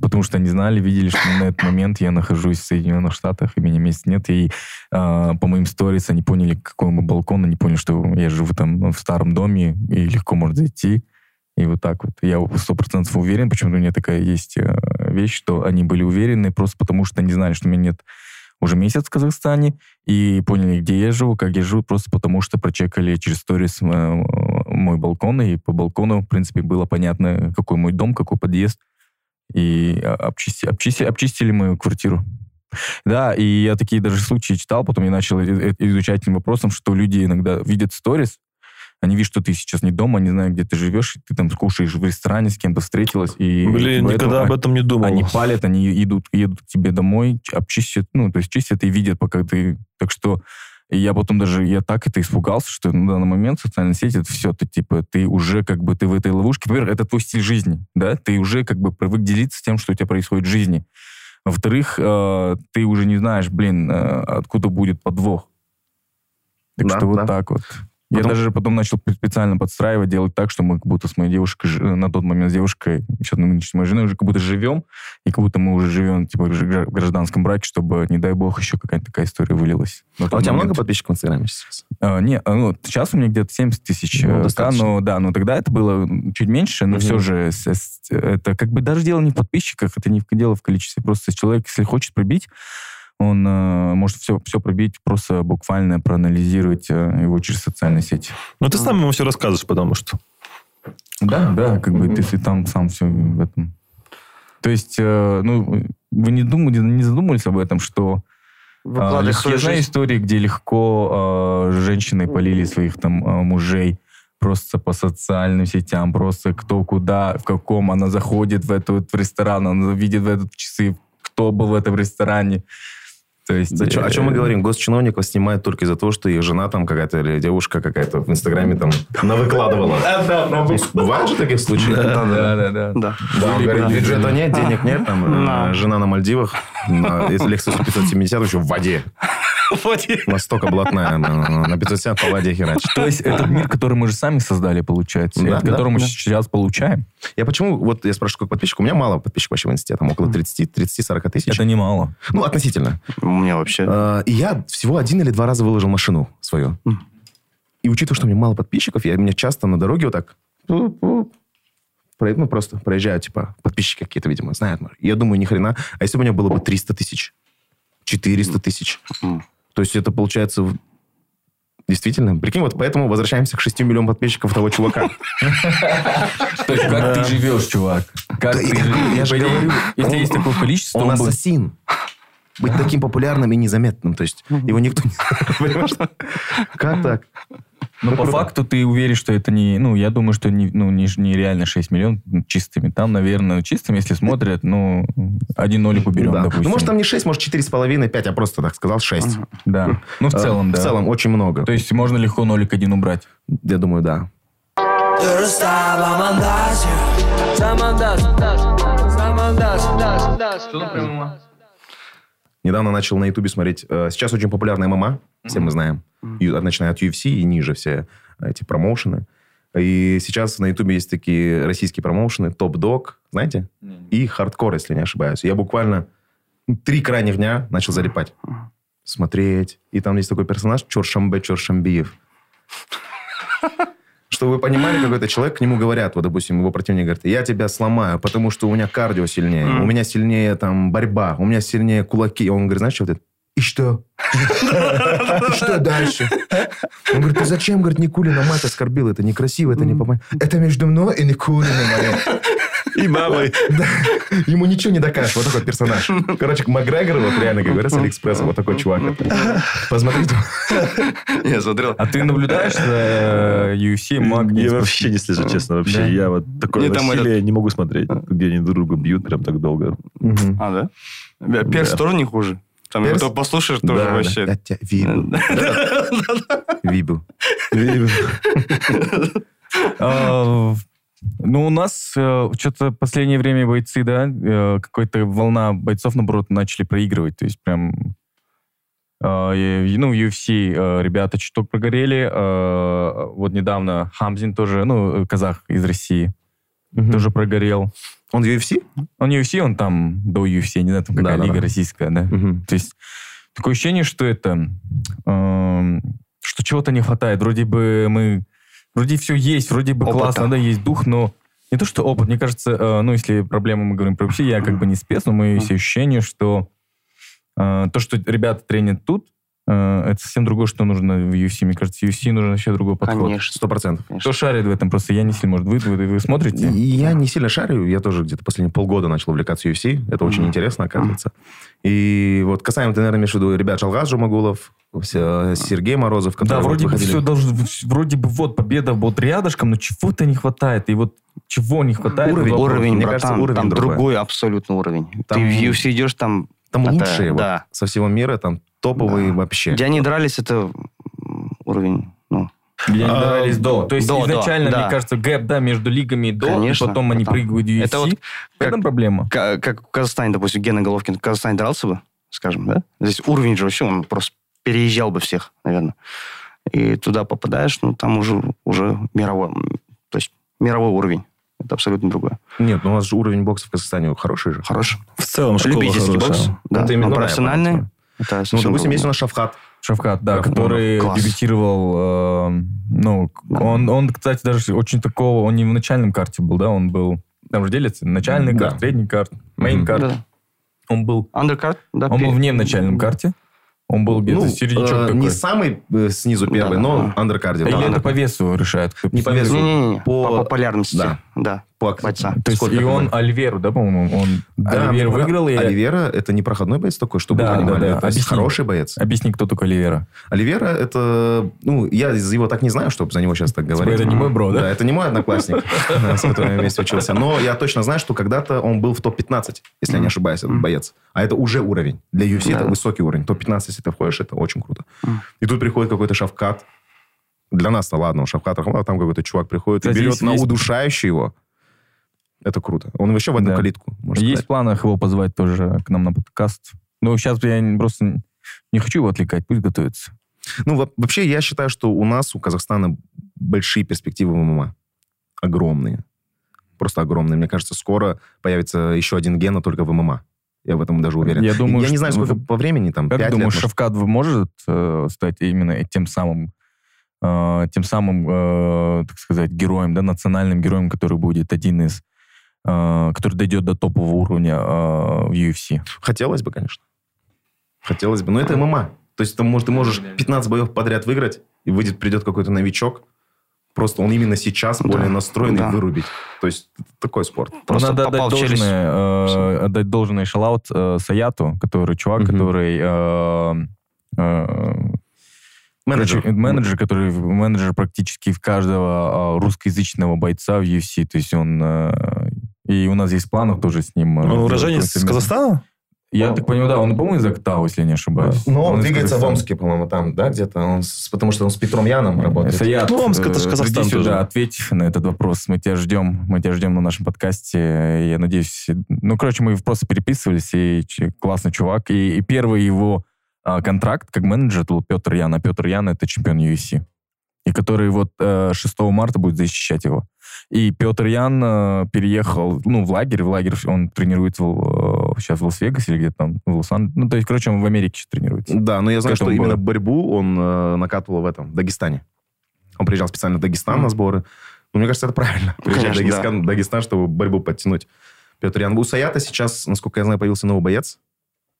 потому что они знали, видели, что на этот момент я нахожусь в Соединенных Штатах, и меня месяц нет, и э, по моим сторис они поняли, какой мой балкон, они поняли, что я живу там в старом доме, и легко можно зайти. И вот так вот. Я сто процентов уверен, почему-то у меня такая есть э, вещь, что они были уверены просто потому, что они знали, что у меня нет уже месяц в Казахстане, и поняли, где я живу, как я живу, просто потому что прочекали через сторис э, мой балкон, и по балкону, в принципе, было понятно, какой мой дом, какой подъезд, и обчисти, обчисти- обчистили мою квартиру. Да, и я такие даже случаи читал, потом я начал изучать этим вопросом, что люди иногда видят сторис, они видят, что ты сейчас не дома, не знают, где ты живешь, ты там кушаешь в ресторане, с кем-то встретилась, и... Блин, никогда об этом не думал. они палят, они идут, едут к тебе домой, обчистят, ну, то есть чистят и видят, пока ты... Так что я потом даже, я так это испугался, что на данный момент социальные сети, это все, ты типа, ты уже как бы, ты в этой ловушке. Во-первых, это твой стиль жизни, да, ты уже как бы привык делиться тем, что у тебя происходит в жизни. Во-вторых, э, ты уже не знаешь, блин, э, откуда будет подвох. Так Да, что вот да. так вот. Я Потом- даже потом начал специально подстраивать, делать так, что мы как будто с моей девушкой, на тот момент с девушкой, сейчас нынешней моей женой, уже как будто живем, и как будто мы уже живем типа в гра- в гражданском браке, чтобы, не дай бог, еще какая-то такая история вылилась. А у тебя много момент. подписчиков в Инстаграме сейчас? А, не, а, ну, сейчас у меня где-то 70 тысяч. Ну, э, достаточно. но, да, но тогда это было чуть меньше, но Мгм. все же это как бы даже дело не в подписчиках, это не дело в количестве. Просто человек, если хочет пробить, он э, может все, все пробить, просто буквально проанализировать э, его через социальные сети. Ну, ты сам ему все рассказываешь, потому что... Да, да, как бы ты там сам все в этом. То есть, э, ну, вы не думали, не задумывались об этом, что свою я знаю истории, где легко э, женщины полили своих там э, мужей просто по социальным сетям, просто кто куда, в каком она заходит в этот в ресторан, она видит в этот часы, кто был в этом ресторане. То есть, Да чё- о чем мы э, говорим? Госчиновников снимают только из-за того, что их жена там какая-то или девушка какая-то в Инстаграме там навыкладывала. Бывают же такие случаи? Да, да, да. да. Бюджета нет, денег нет, там, Да. э, жена на Мальдивах, если Lexus 570 еще в воде. Настолько блатная, на 570 по воде херачит. То есть этот мир, который мы же сами создали, получается, и Да, от да, которого мы сейчас получаем. Я почему, вот я спрашиваю, сколько подписчиков? У меня мало подписчиков вообще в инсте, там около 30 30-40 тысяч. Это немало. Ну, относительно. У меня вообще... Э, И я всего один или два раза выложил машину свою. И учитывая, что у меня мало подписчиков, я меня часто на дороге вот так... Ну, просто проезжают, типа, подписчики какие-то, видимо, знают. Я думаю, ни хрена. А если бы у меня было бы 300 тысяч? 400 тысяч? То есть это получается... Действительно. Прикинь, вот поэтому возвращаемся к 6 миллионам подписчиков того чувака. То есть как ты живешь, чувак? Как ты живешь? Если есть такое количество, Он ассасин. Быть таким популярным и незаметным. То есть его никто не... Как так? Но по факту ты уверен, что это не... Ну, я думаю, что не, ну, не, не реально 6 миллионов чистыми. Там, наверное, чистыми, если смотрят, ну, один нолик уберем, Да. допустим. Ну, может, там не 6, может, 4,5, 5, я просто так сказал, 6. Да. Ну, в целом, да. В целом, очень много. То есть можно легко нолик один убрать. Я думаю, да. You're a Недавно начал на Ютубе смотреть. э, Сейчас очень популярная ММА, все мы знаем. Начиная от UFC и ниже все эти промоушены. И сейчас на Ютубе есть такие российские промоушены. Топ-дог, знаете? И хардкор, если не ошибаюсь. Я буквально три крайних дня начал залипать. Смотреть. И там есть такой персонаж Чоршамбе Чоршамбиев. Чтобы вы понимали, какой-то человек, к нему говорят, вот, допустим, его противник говорит, я тебя сломаю, потому что у меня кардио сильнее, у меня сильнее там борьба, у меня сильнее кулаки. И он говорит, знаешь, что вот это? И что? И что дальше? Он говорит, ты зачем, говорит, Никулина мать оскорбил? Это некрасиво, это не попа- Это между мной и Никулиной. И бабой. Ему ничего не докажешь. Вот такой персонаж. Короче, Макгрегор, вот реально, как говорят, с Алиэкспресса, вот такой чувак. Посмотрите. Я смотрел. А ты наблюдаешь за э, UFC, Мак? Я вообще не слежу, честно, вообще. Да. Я вот такое насилие не могу смотреть, где они друг друга бьют прям так долго. А, да? Перс Да. тоже не хуже. Там Перс? его послушаешь, тоже Да, вообще. да. Я тебя вибу. Вибу. Ну, у нас э, что-то в последнее время бойцы, да, э, какая-то волна бойцов, наоборот, начали проигрывать. То есть прям... э, ну, в UFC э, ребята чуток прогорели. э, Вот недавно Хамзин тоже, ну, казах из России, Мгм. тоже прогорел. Он UFC? Он UFC, он там до UFC, не знаю, там какая Да, лига да. российская, да. Мгм. То есть такое ощущение, что это, эм, что чего-то не хватает. Вроде бы мы, вроде все есть, вроде бы Опыта. классно, да, есть дух, но не то, что опыт. Мне кажется, э, ну, если проблему мы говорим про UFC, я как бы не спец, но мы есть ощущение, что э, то, что ребята тренят тут, э, это совсем другое, что нужно в UFC. Мне кажется, в UFC нужен вообще другой подход. Конечно. Сто процентов. Кто шарит в этом? Просто я не сильно, может, вы, вы, вы смотрите? И Я не сильно шарю, я тоже где-то последние полгода начал увлекаться UFC. Это очень Мгм. интересно, оказывается. И вот касаемо, ты, наверное, имеешь в виду ребят Шалгаз Жумагулов, Сергей Морозов, Да, которые вот вроде бы все должно, вроде бы вот победа вот рядышком, но чего-то не хватает. И вот чего не хватает? Уровень. вот вопрос. Уровень, Мне братан, кажется, уровень там другой. другой абсолютно уровень. Там- Ты в UFC идешь, там... Там это- лучшие вот Да. со всего мира, там топовые Да. вообще. Где они дрались, это уровень, ну, Где они А, дрались до. То есть до, до, изначально, да. мне кажется, гэп, да, между лигами до, Конечно, и потом они потом. прыгают в UFC. Это вот в этом проблема. Ка- как в Казахстане, допустим, Гена Головкин в Казахстане дрался бы, скажем, да? Здесь уровень же вообще, он просто переезжал бы всех, наверное. И туда попадаешь, ну, там уже, уже мировой, то есть мировой уровень. Это абсолютно другое. Нет, ну у нас же уровень бокса в Казахстане хороший же. Хорош. В целом школа Любительский бокс, хорошая. да. Это Но именно профессиональный, это Ну, допустим, есть у нас Шавхат. Шавкат, да, который Класс. дебютировал, э, ну, Да. он, он, кстати, даже очень такого, он не в начальном карте был, да, он был, там же делится, начальный Да. кард, средний кард, main card. Да. Он был, Undercard, да. он был вне в начальном карде, он был где-то Ну, середнячок э, такой. не самый э, снизу первый, Да, но да. undercard и. Или да. это по весу решает? кто Не по весу. По- по, популярности. да. Да. Бойца. То есть и он? Оливера, да, по-моему, он Да, Оливера мне выиграл, и... Оливера это не проходной боец такой, чтобы Да, вы понимали. да, да. Это Объясни. хороший боец. Объясни, кто такой Оливера. Оливера это... Ну, я его так не знаю, чтобы за него сейчас так говорить. это не мой бро, да? Да, это не мой одноклассник, с которым я вместе учился. Но я точно знаю, что когда-то он был в топ-15, если я не ошибаюсь, этот боец. А это уже уровень. Для UFC это высокий уровень. Топ-15, если ты входишь, это очень круто. И тут приходит какой-то Шавкат. Для нас-то ладно, он Шавкат, Рахманов, там какой-то чувак приходит и Кстати, берет есть- на есть- удушающий его. Это круто. Он вообще в одну Да. калитку, можно Есть в сказать. планах его позвать тоже к нам на подкаст. Ну, сейчас я просто не хочу его отвлекать, пусть готовится. Ну, во- вообще, я считаю, что у нас, у Казахстана, большие перспективы в ММА. Огромные. Просто огромные. Мне кажется, скоро появится еще один Гена только в ММА. Я в этом даже уверен. Я думаю, я не знаю, сколько по времени, там, Как 5 думаешь, лет. Шавкат может э, стать именно тем самым, э, тем самым, э, так сказать, героем, да, национальным героем, который будет один из, э, который дойдет до топового уровня э, в UFC? Хотелось бы, конечно. Хотелось бы. Но это ММА. То есть, там, может, ты можешь 15 боев подряд выиграть, и выйдет, придет какой-то новичок, просто он именно сейчас Да. более настроенный Да. вырубить. То есть, такой спорт. Ну, Просто надо попал отдать должное, э, Всё. отдать должное шалаут э, Саяту, который чувак, Мгм. который э, э, Менеджер. Короче, менеджер, который менеджер практически в каждого а, русскоязычного бойца в UFC. То есть он... э, и у нас есть в планах тоже с ним... Он сделать уроженец из Казахстана? Я так понимаю, да, он, по-моему, из Актау, если я не ошибаюсь. Но он из двигается в. Омске, по-моему, там, да, где-то. Он с- потому что он с Петром Яном работает. Саят, Ну, Омск, это ж э, Казахстан сюда, тоже. ответь на этот вопрос. Мы тебя ждем. Мы тебя ждем на нашем подкасте. Я надеюсь... Ну, короче, мы просто переписывались, и классный чувак. И, и первый его а, контракт как менеджер был Петр Ян. А Петр Ян — это чемпион UFC. И который вот э, 6 марта будет защищать его. И Петр Ян э, переехал, ну, в лагерь. В лагерь он тренируется в, э, сейчас в Лас-Вегасе или где-то там, в Лос-Анджелесе. Ну, то есть, короче, он в Америке сейчас тренируется. Да, но я знаю, что этому именно было. борьбу он э, накатывал в этом, в Дагестане. Он приезжал специально в Дагестан на сборы. Ну, мне кажется, это правильно. Приезжать в Дагестан, Дагестан, чтобы борьбу подтянуть. Петр Ян. У Саята сейчас, насколько я знаю, появился новый боец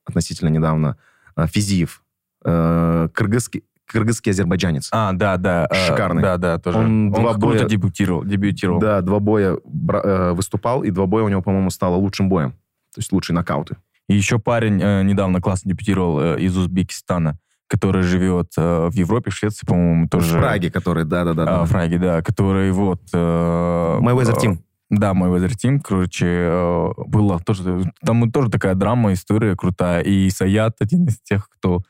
относительно недавно. э, Физиев. Э, Кыргызский, кыргызский азербайджанец. А, да, да. э, Шикарный. Да, да, тоже. Он два круто боя- дебютировал. дебютировал. Да, два боя бра- э, выступал, и два боя у него, по-моему, стало лучшим боем. То есть лучшие нокауты. И еще парень э, недавно классно дебютировал э, из Узбекистана, который живет э, в Европе, в Швеции, по-моему, тоже. В Праге, который, да-да-да. А, в Праге, да, который вот... э, Майвезер э, Тим. Да, мой Weather Team, короче, была тоже... Там тоже такая драма, история крутая. И Саят один из тех, кто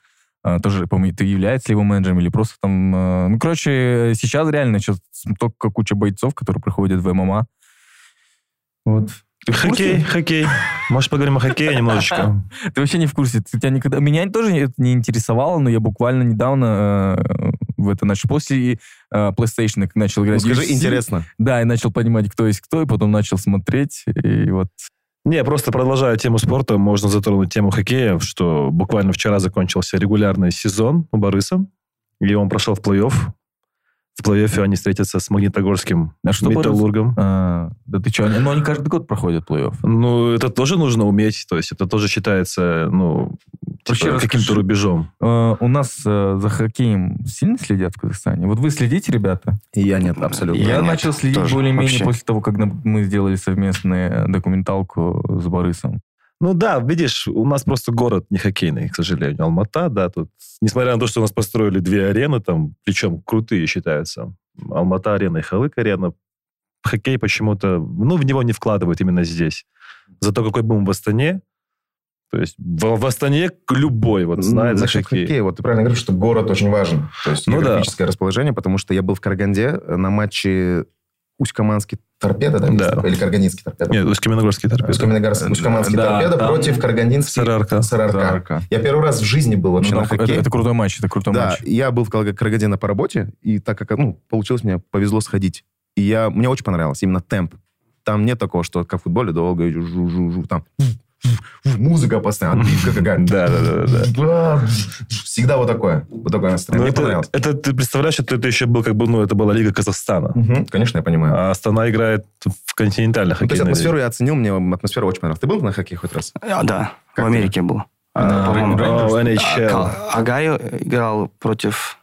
тоже, по-моему, ты является ли его менеджером или просто там... э, Ну, короче, сейчас реально сейчас только куча бойцов, которые приходят в ММА. Вот. Ты? Хоккей, хоккей. Может, поговорим о хоккее немножечко? Ты вообще не в курсе. Ты, тебя никогда... Меня тоже это не интересовало, но я буквально недавно э, в это начал. После э, PlayStation начал Ну, играть. в скажи, UFC, интересно. Да, и начал понимать, кто есть кто, и потом начал смотреть. И вот Не, просто продолжая тему спорта, можно затронуть тему хоккея, что буквально вчера закончился регулярный сезон у Бориса, и он прошел в плей-офф. В плей-оффе они встретятся с Магнитогорским А что металлургом. А, да ты что, ну они каждый год проходят плей-офф. Ну, это тоже нужно уметь, то есть это тоже считается, ну, Вообще типа, каким-то рубежом. Э, у нас э, за хоккеем сильно следят в Казахстане? Вот вы следите, ребята? И я нет, абсолютно. Я, Я нет, начал следить более-менее после того, когда мы сделали совместную документалку с Борисом. Ну да, видишь, у нас просто город не хоккейный, к сожалению. Алмата, да, тут, несмотря на то, что у нас построили две арены, там, причем крутые считаются. Алмата-арена и Халык-арена. Хоккей почему-то, ну, в него не вкладывают именно здесь. Зато какой бум в Астане, то есть в, в Астане любой вот знает за Насчет хоккей. хоккея, вот ты правильно говоришь, что город очень важен. То есть Ну да. географическое расположение, потому что я был в Караганде на матче Усть-Каманский торпеда, да? Да. Или Каргандинский торпеда? Нет, Усть-Каменогорский торпеда. Усть-Каменогорский- Усть-Каманский Да, торпеда там- против Каргандинский Сарарка. Сарарка. Сарарка. Я первый раз в жизни был вообще Ну, на там- хоккее. это, это крутой матч, это крутой Да, матч. я был в Караганде по работе, и так как, ну, получилось, мне повезло сходить. И я, мне очень понравилось именно темп. Там нет такого, что как в футболе долго идешь, жу-жу-жу, там музыка постоянно, отбивка какая-то. Да, да, да, да. Да, Всегда вот такое. Вот такое Ну, настроение. Мне это, понравилось. это ты представляешь, что это еще был как бы, ну, это была Лига Казахстана. Конечно, я понимаю. А Астана играет в континентальной Ну, то есть атмосферу я оценил, мне атмосфера очень понравилась. Ты был на хоккее хоть раз? А, да, Как в Америке был. А, NHL. Огайо играл против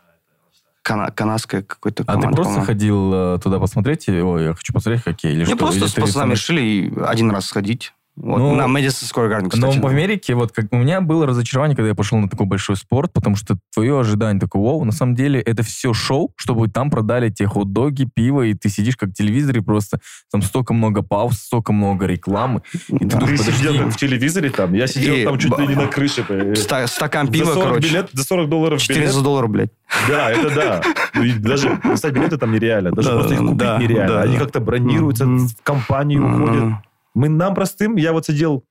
кана- канадской какой-то А ты команды. просто ходил э, туда посмотреть? Ой, я хочу посмотреть хоккей. Или Не что? просто Или с пацанами решили один раз сходить. Вот, Ну, на Madison Square Garden, Но кстати. в Америке, вот как у меня было разочарование, когда я пошел на такой большой спорт, потому что твое ожидание такое, вау, на самом деле это все шоу, чтобы там продали те хот-доги, пиво, и ты сидишь как в телевизоре просто, там столько много пауз, столько много рекламы. И ты Да. думаешь, Ты подожди, сидел в телевизоре там, я сидел И там чуть ли не на крыше. Ста- стакан За пива, 40, короче. билет, за 40 долларов билет. 400 долларов, блядь. Да, это да. Ну, и даже достать билеты там нереально. Даже Да, просто их купить да, нереально. да, Они да. как-то бронируются, в компанию Мгм. уходят. Мы нам простым, я вот сидел,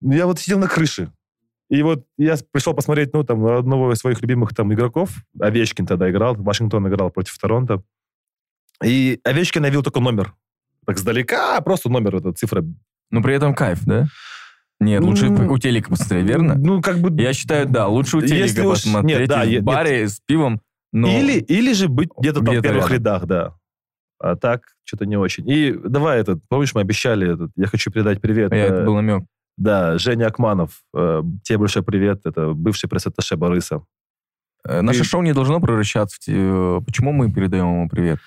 я вот сидел на крыше. И вот я пришел посмотреть, ну, там, одного из своих любимых там игроков. Овечкин тогда играл. Вашингтон играл против Торонто. И Овечкин навел только номер. Так сдалека, просто номер, эта цифра. Но при этом кайф, да? Нет, лучше Ну, у телека посмотреть, верно? Ну, как бы... Я считаю, да, лучше у телека уж- посмотреть нет, да, в баре с пивом. но- Или, или же быть где-то там в первых рядом. рядах, да. А так, что-то не очень. И давай этот, помнишь, мы обещали, этот, я хочу передать привет. Я, э, это был намек. Да, Женя Акманов, э, тебе большой привет, это бывший пресс-атташе Бориса. Э, Наше ты- шоу не должно превращаться в... э, Почему мы передаем ему привет?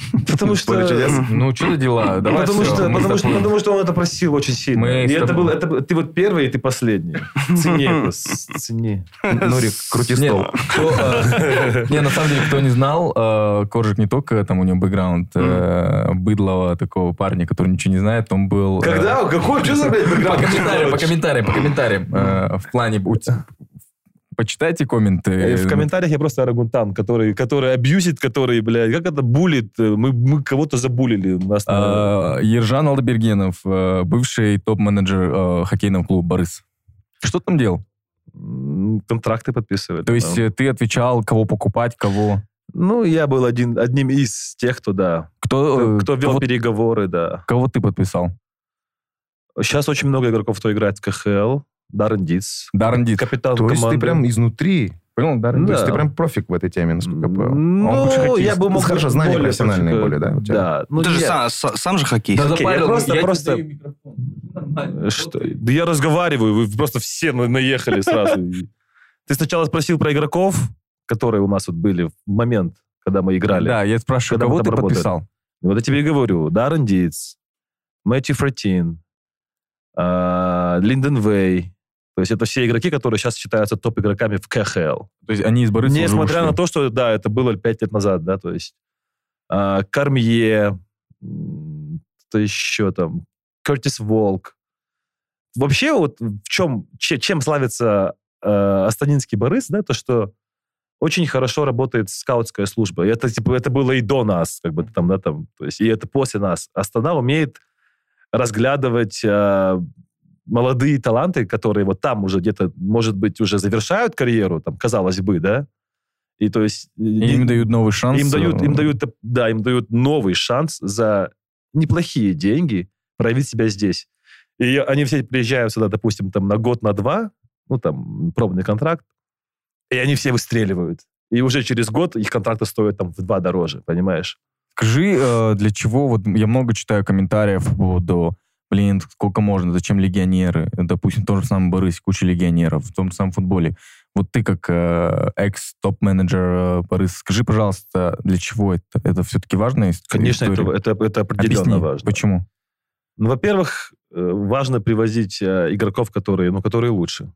Потому что... Чудес. Ну, что за дела? Давай Потому что, потому, что, заплывем. потому что он это просил очень сильно. Мы и это был, это, был- ты вот первый, и ты последний. Цени это, цени. Нурик, крути стол. э, не, на самом деле, кто не знал, э, Коржик не только там у него бэкграунд э, быдлого такого парня, который ничего не знает, он был... Когда? Какой? Что за, блядь, По бэкграунд? комментариям, по комментариям, по комментариям. В плане... Почитайте комменты. В комментариях я просто арагунтан, который, который абьюзит, который, блядь, как это булит? Мы, мы кого-то забулили. Нас на- Э, Ержан Алдабергенов, э, бывший топ-менеджер э, хоккейного клуба «Борис». Что ты там делал? контракты подписывали. То есть да. э, ты отвечал, кого покупать, кого... Ну, я был один, одним из тех, кто, да, Кто, кто, кто вел кого, переговоры, да. кого ты подписал? Сейчас очень много игроков, кто играет в КХЛ. Даррен Диц. Даррен Дит. Капитан То есть ты прям изнутри. Понял, Даррен То есть Да. ты прям профик в этой теме, насколько я понял. Ну, я бы мог... Хорошо, знания более профессиональные профик- более, да, у тебя? Да. Ну, Ты же я- сам, са- сам же хоккеист. Окей, я просто- я просто-. Что? Да я разговариваю, вы просто все на- наехали сразу. Ты сначала спросил про игроков, которые у нас вот были в момент, когда мы играли. Да, я спрашиваю, Когда кого ты работали. подписал? Вот я тебе и говорю. Даррен Диц, Мэтью Фратин, а, Линден Вей. То есть это все игроки, которые сейчас считаются топ-игроками в КХЛ. То есть они из уже Несмотря ушли. на то, что, да, это было пять лет назад, да, то есть а, Кармье, то еще там, Кертис Волк. Вообще вот в чем, че- чем славится э, Астанинский Борис, да, то, что очень хорошо работает скаутская служба. И это, типа, это было и до нас, как бы там, да, там, то есть, и это после нас. Астана умеет разглядывать э, молодые таланты, которые вот там уже где-то, может быть, уже завершают карьеру, там, казалось бы, да, и то есть... И им дают новый шанс. Им дают, им э, дают, да, им дают новый шанс за неплохие деньги проявить себя здесь. И они все приезжают сюда, допустим, там на год, на два, ну, там, пробный контракт, и они все выстреливают. И уже через год их контракты стоят там в два дороже, понимаешь? Скажи, э, для чего, вот я много читаю комментариев по поводу, блин, сколько можно, зачем легионеры? Допустим, в том же самом Борисе куча легионеров, в том же самом футболе. Вот ты как э, экс-топ-менеджер э, Борис, скажи, пожалуйста, для чего это? Это все-таки важная ис- Конечно, это, история? это, это определенно Объясни, важно. почему? Ну, во-первых, э, важно привозить э, игроков, которые, ну, которые лучше.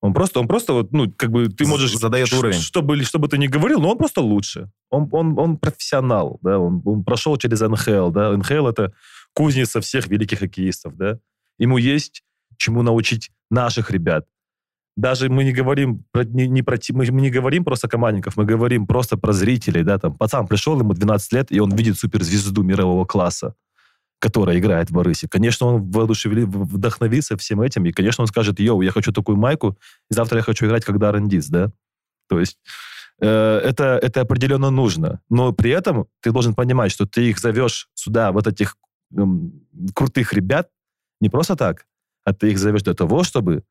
Он просто, он просто вот, ну, как бы ты можешь... задает уровень. Что бы, что бы ты ни говорил, но он просто лучше. Он, он, он профессионал, да, он, он прошел через НХЛ, да. НХЛ — это кузница всех великих хоккеистов, да. Ему есть чему научить наших ребят. Даже мы не говорим про, не, не про, мы, мы не говорим просто командников, мы говорим просто про зрителей, да, там, пацан пришел, ему 12 лет, и он видит суперзвезду мирового класса, которая играет в Борисе. Конечно, он воодушевли- в- вдохновится всем этим, и, конечно, он скажет, йоу, я хочу такую майку, и завтра я хочу играть как Даррен Диц, да? То есть э, это, это определенно нужно. Но при этом ты должен понимать, что ты их зовешь сюда, вот этих крутых ребят, не просто так, а ты их зовешь для того, чтобы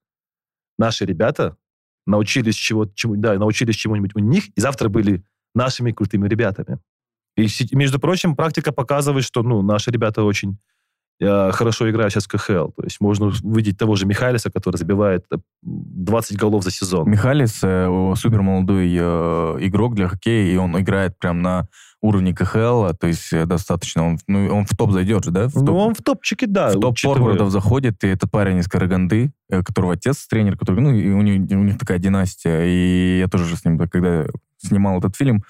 наши ребята научились чего, чему, да, научились чему-нибудь у них, и завтра были нашими крутыми ребятами. И, между прочим, практика показывает, что ну, наши ребята очень э, хорошо играют сейчас в КХЛ. То есть можно увидеть того же Михайлиса, который забивает э, 20 голов за сезон. Михалис э, супер молодой э, игрок для хоккея, и он играет прям на уровне КХЛ, то есть э, достаточно, он, ну, он в топ зайдет же, да? В Ну, топ, он в топчике, да. в топ форвардов заходит, и этот парень из Караганды, э, которого отец тренер, который, ну, и у, них, у них такая династия, и я тоже с ним, когда снимал этот фильм,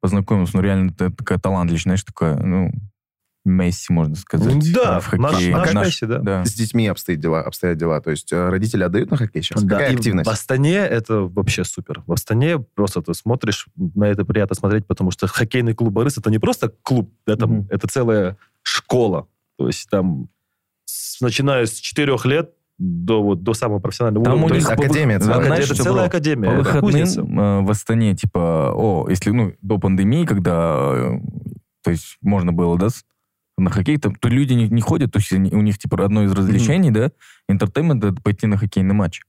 познакомился, ну, реально это такая талант, лично, знаешь, такая, ну, Месси, можно сказать. Да, э, в хоккее. наш- наш Наш- Месси, да. да. С детьми обстоят дела, обстоят дела. То есть э, родители отдают на хоккей сейчас? Да, Какая и активность? В Астане это вообще супер. В Астане просто ты смотришь, на это приятно смотреть, потому что хоккейный клуб Борис это не просто клуб, да, там, Мгм. это целая школа. То есть там, с- начиная с четырех лет до, вот, до самого профессионального Там уровня. у них академия целая. знаешь, это что целая было? академия. По это выходным э, в Астане, типа, о, если, ну, до пандемии, когда, э, то есть, можно было, да, на хоккей, там, то люди не, не ходят, то есть они- у них, типа, одно из развлечений, да, entertainment, это пойти на хоккейный матч.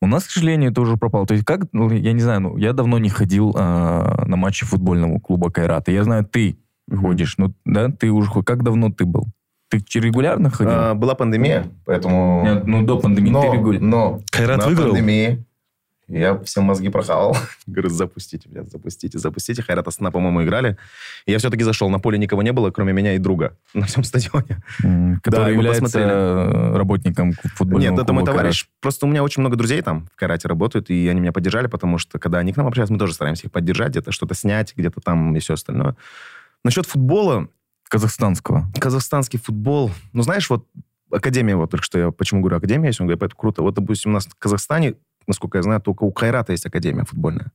У нас, к сожалению, это уже пропало. То есть как, ну, я не знаю, ну, я давно не ходил а, на матчи футбольного клуба Кайрата. Я знаю, ты Мгм. ходишь, ну, да, ты уже, как давно ты был? Ты регулярно ходил? А, Была пандемия, поэтому... Нет, ну, до пандемии но, ты регулярно. но Кайрат на выиграл? пандемии я все мозги прохавал. Говорю, запустите, блядь, запустите, запустите. Хайрат Астана, по-моему, играли. И я все-таки зашел. На поле никого не было, кроме меня и друга на всем стадионе. Который мы является посмотрели. работником футбольного Нет, это мой товарищ. Просто у меня очень много друзей там в Карате работают, и они меня поддержали, потому что, когда они к нам общаются, мы тоже стараемся их поддержать, где-то что-то снять, где-то там и все остальное. Насчет футбола, казахстанского. казахстанский футбол, ну, знаешь, вот Академия, вот только что я почему говорю Академия, если он говорит, это круто. Вот, допустим, у нас в Казахстане, насколько я знаю, только у Кайрата есть Академия футбольная.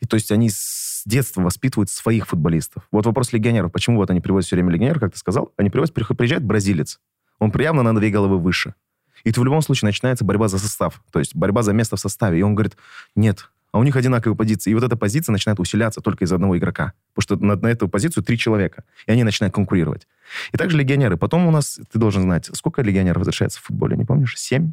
И то есть они с детства воспитывают своих футболистов. Вот вопрос легионеров. Почему вот они привозят все время легионеров, как ты сказал? Они привозят, приезжает бразилец. Он явно на две головы выше. И то в любом случае начинается борьба за состав. То есть борьба за место в составе. И он говорит, нет, а у них одинаковые позиции. И вот эта позиция начинает усиляться только из одного игрока. Потому что на, на эту позицию три человека. И они начинают конкурировать. И также легионеры. Потом у нас, ты должен знать, сколько легионеров возвращается в футболе, не помнишь? Семь?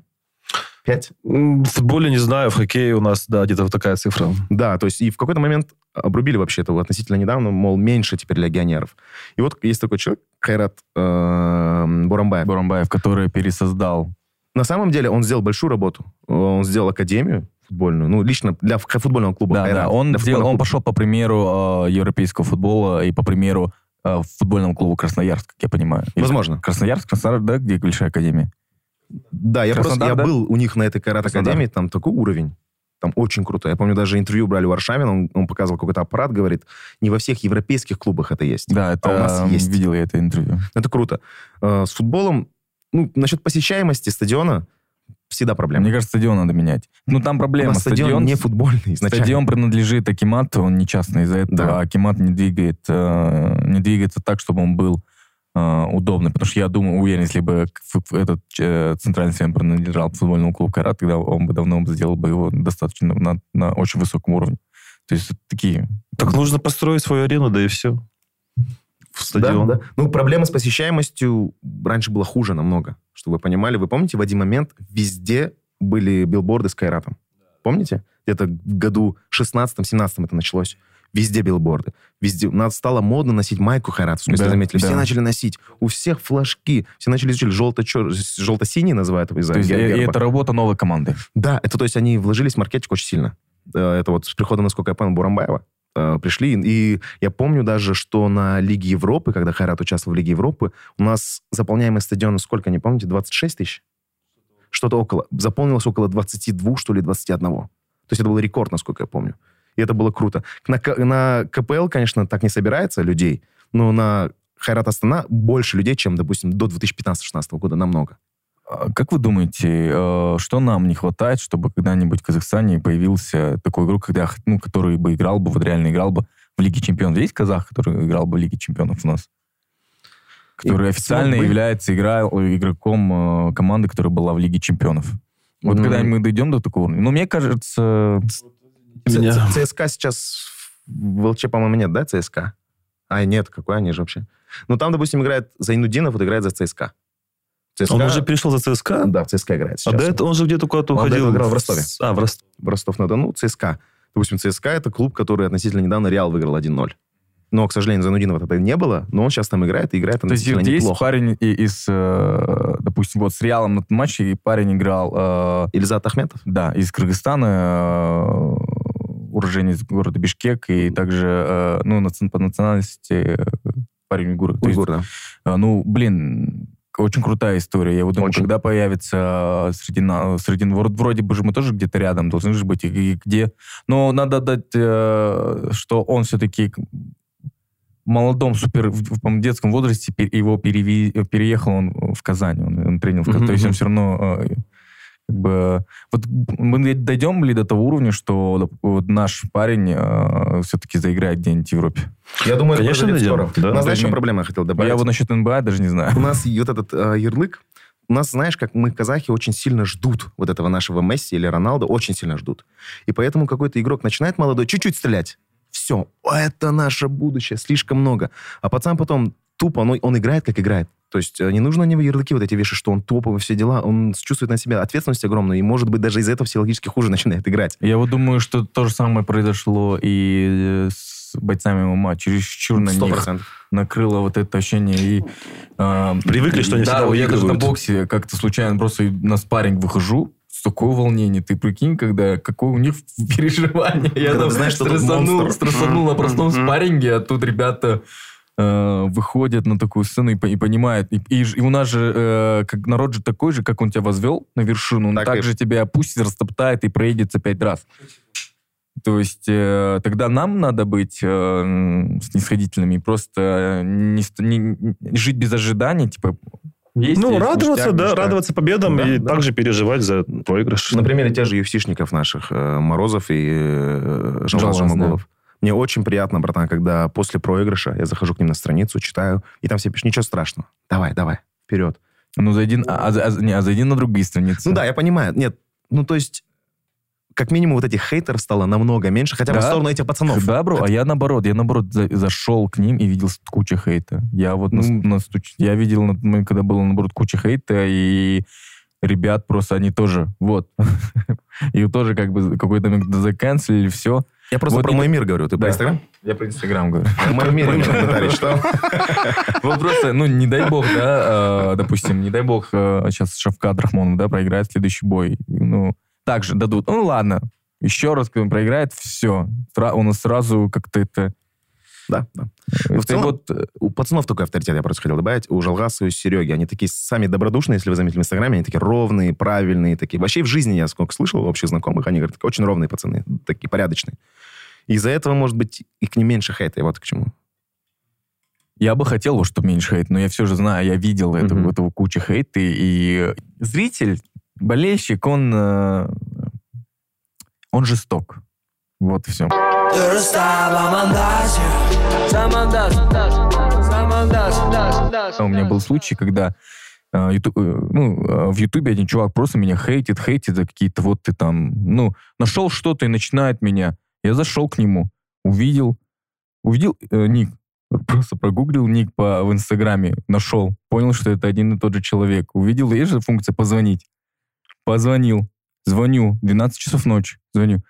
Пять? В футболе не знаю, в хоккее у нас, да, где-то вот такая цифра. Да, то есть и в какой-то момент обрубили вообще это относительно недавно, мол, меньше теперь легионеров. И вот есть такой человек, Хайрат э, Бурамбаев. Бурамбаев, который пересоздал. На самом деле он сделал большую работу. Он сделал академию футбольную. Ну, лично для футбольного клуба Да, «Хайрат». да. Он, Для сделал- футбольного он клуба. пошел по примеру э, европейского футбола и по примеру э, футбольного клуба Красноярск, как я понимаю. Возможно. Красноярск, Краснодар, да, где большая академия? Да, я просто Краснодар, я да? был у них на этой карат-академии, там такой уровень. Там очень круто. Я помню, даже интервью брали у Варшавина, он, он показывал какой-то аппарат, говорит, не во всех европейских клубах это есть. Да, это А у нас м, есть. видел я это интервью. Это круто. Э, С футболом, ну, насчет посещаемости стадиона всегда проблема. Мне кажется, стадион надо менять. Ну, там У проблема. нас стадион, не футбольный изначально. Стадион принадлежит Акимату, он не частный из-за этого. Да. а Акимат не двигает, э, не двигается так, чтобы он был э, удобный. Потому что я думаю, уверен, если бы этот э, центральный стадион принадлежал футбольному клубу Карат, тогда он бы давно сделал бы его достаточно на, на очень высоком уровне. То есть такие... Так нужно построить свою арену, да и все. В стадион. Да, да. Ну, проблема с посещаемостью раньше было хуже намного, чтобы вы понимали. Вы помните, в один момент везде были билборды с Кайратом? Помните? Где-то в году 16-17 это началось. Везде билборды. Везде. Нас стало модно носить майку хайратовскую, если Да, заметили. Все да. начали носить. У всех флажки. Все начали изучать желто желто-синий называют из-за То есть э, герба. это работа новой команды. Да, это то есть они вложились в маркетинг очень сильно. Э, Это вот с приходом, насколько я понял, Бурамбаева э, пришли. И я помню даже, что на Лиге Европы, когда Хайрат участвовал в Лиге Европы, у нас заполняемый стадион, сколько, не помните, 26 тысяч? Что-то около. Заполнилось около 22, что ли, 21. То есть это был рекорд, насколько я помню. И это было круто. На, на КПЛ, конечно, так не собирается людей, но на Хайрат Астана больше людей, чем, допустим, до 2015-16 года, намного. А Как вы думаете, э, что нам не хватает, чтобы когда-нибудь в Казахстане появился такой игрок, когда, ну, который бы играл бы, вот реально играл бы в Лиге Чемпионов? Есть казах, который играл бы в Лиге Чемпионов у нас? Который И официально бы. является игра, игроком э, команды, которая была в Лиге Чемпионов. Вот М. когда мы дойдем до такого уровня. Ну, мне кажется, Меня- ЦСКА сейчас в ЛЧ, по-моему, нет, да, ЦСКА? А, нет, какой они же вообще? Ну, там, допустим, играет Зайнудинов, вот играет за ЦСКА. ЦСКА Он уже перешел за ЦСКА? Да, в ЦСКА играет А сейчас. до этого он же где-то куда-то Он уходил. этого играл в Ростове. А, в Ростове. в Ростов-на-Дону, ЦСКА. Допустим, ЦСКА — это клуб, который относительно недавно Реал выиграл 1-0. Но, к сожалению, Зайнудинова тогда не было, но он сейчас там играет, и играет то есть относительно вот есть неплохо. парень и- из, э, допустим, вот с Реалом на матче, и парень играл э, Ильзат Ахметов? Да, из Кыргызстана, э, уроженец города Бишкек, и также, э, ну, по национальности э, парень уйгур. То есть, Уйгур, да. э, ну, блин, очень крутая история. Я вот думаю, Очень. когда появится среди, среди вроде, вроде бы же мы тоже где-то рядом должны же быть, и, и где. Но надо дать, что он все-таки молодом, супер, в, в, детском возрасте его переви- переехал он в Казань, он, он тренил в Казани. Мгм, То есть он все равно как бы... Вот мы дойдем ли до того уровня, что вот наш парень все-таки заиграет где-нибудь в Европе? Я думаю, это Конечно, произойдет дойдем, скоро. да. У нас, знаешь, мы- проблема я хотел добавить? Я вот насчет НБА даже не знаю. У нас вот этот э, ярлык, у нас, знаешь, как мы, казахи, очень сильно ждут вот этого нашего Месси или Роналду, очень сильно ждут. И поэтому какой-то игрок начинает молодой чуть-чуть стрелять. Все, это наше будущее, слишком много. А пацан потом тупо, он, он играет, как играет. То есть э, не нужно на него ярлыки вот эти вешать, что он топовый, все дела. Он чувствует на себя ответственность огромную, и, может быть, даже из-за этого психологически хуже начинает играть. Я вот думаю, что то же самое произошло и с бойцами ММА. Чересчур на Сто них процентов. накрыло вот это ощущение. И, э, Привыкли, что они да, всегда я даже на выигрывают. боксе как-то случайно просто на спарринг выхожу, с такое волнение. Ты прикинь, когда какое у них переживание. Я Когда там знаешь, стрессанул, стрессанул на простом спарринге, а тут ребята э, выходят на такую сцену и, и понимают. И, и и у нас же э, как народ же такой же, как он тебя возвел на вершину, он Так так, и- же тебя опустит, растоптает и проедется пять раз. То есть э, тогда нам надо быть э, снисходительными и просто не, не- не- жить без ожиданий, типа есть, Ну, есть, радоваться, ништяк, да, ништяк. радоваться победам Да, и да. также переживать за проигрыш. На примере тех же UFC-шников наших, э, Морозов и э, Жалмаз Жалмаз, Жамагулов. Мне очень приятно, братан, когда после проигрыша я захожу к ним на страницу, читаю, и там все пишут, ничего страшного, давай, давай, вперед. Ну, зайди, а, а- не, а зайди на другие страницы. Ну да, я понимаю. Нет, ну то есть, как минимум вот этих хейтеров стало намного меньше, хотя бы Да. в сторону этих пацанов. Да, бро, а я наоборот, я наоборот за- зашел к ним и видел кучу хейта. Я вот Ну. настуч- я видел, на- мы когда было наоборот куча хейта, и ребят просто они тоже, вот. И тоже как бы какой-то момент заканцелили, все. Я просто Вот про не- мой мир говорю. Ты Да. про Инстаграм? Я про Инстаграм говорю. Про мой мир комментарий читал. Вот просто, ну, не дай бог, да, э, допустим, не дай бог, э, сейчас Шавкат Рахмонов, да, проиграет следующий бой. Ну, также дадут. Ну, ладно, Еще раз, когда он проиграет, все. У нас сразу как-то это... Да, да. В целом, вот... Э, у пацанов такой авторитет, я просто хотел добавить. У Жалгаса и у Сереги. Они такие сами добродушные, если вы заметили в Инстаграме. Они такие ровные, правильные. такие. Вообще в жизни я сколько слышал общих знакомых, они говорят, очень ровные пацаны, такие порядочные. Из-за этого, может быть, и к ним меньше хейта. И вот к чему. Я бы хотел, чтобы меньше хейта, но я все же знаю, я видел mm-hmm. этого, этого кучу хейта, и зритель, болельщик, он, э, он жесток. Вот и все. У меня был случай, когда э, YouTube, э, ну, в Ютубе один чувак просто меня хейтит, хейтит за какие-то вот ты там, ну, нашел что-то и начинает меня. Я зашел к нему, увидел, увидел э, ник, просто прогуглил ник по, в Инстаграме, нашел, понял, что это один и тот же человек. Увидел, есть же функция позвонить. Позвонил, звоню, 12 часов ночи, звоню.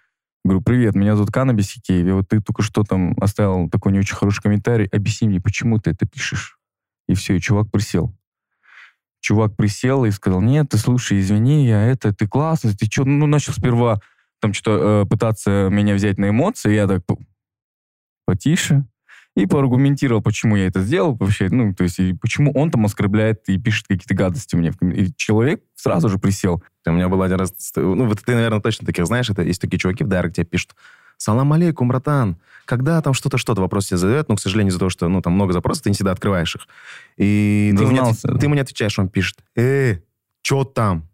Говорю, привет, меня зовут Каннабис Хикеев, вот ты только что там оставил такой не очень хороший комментарий, объясни мне, почему ты это пишешь? И все, и чувак присел. Чувак присел и сказал, нет, ты слушай, извини, я это, ты классный, ты что, ну, начал сперва там что-то э, пытаться меня взять на эмоции, я так потише, и поаргументировал, почему я это сделал вообще, ну, то есть, и почему он там оскорбляет и пишет какие-то гадости мне. И человек сразу же присел. У меня был один раз, ну, вот ты, наверное, точно таких знаешь, это есть такие чуваки в Дайректе пишут, Салам алейкум, братан. Когда там что-то, что-то вопрос тебе задает, но, к сожалению, из-за того, что, ну, там много запросов, ты не всегда открываешь их. И ты ему, не, ты ему не отвечаешь, он пишет, э, что там?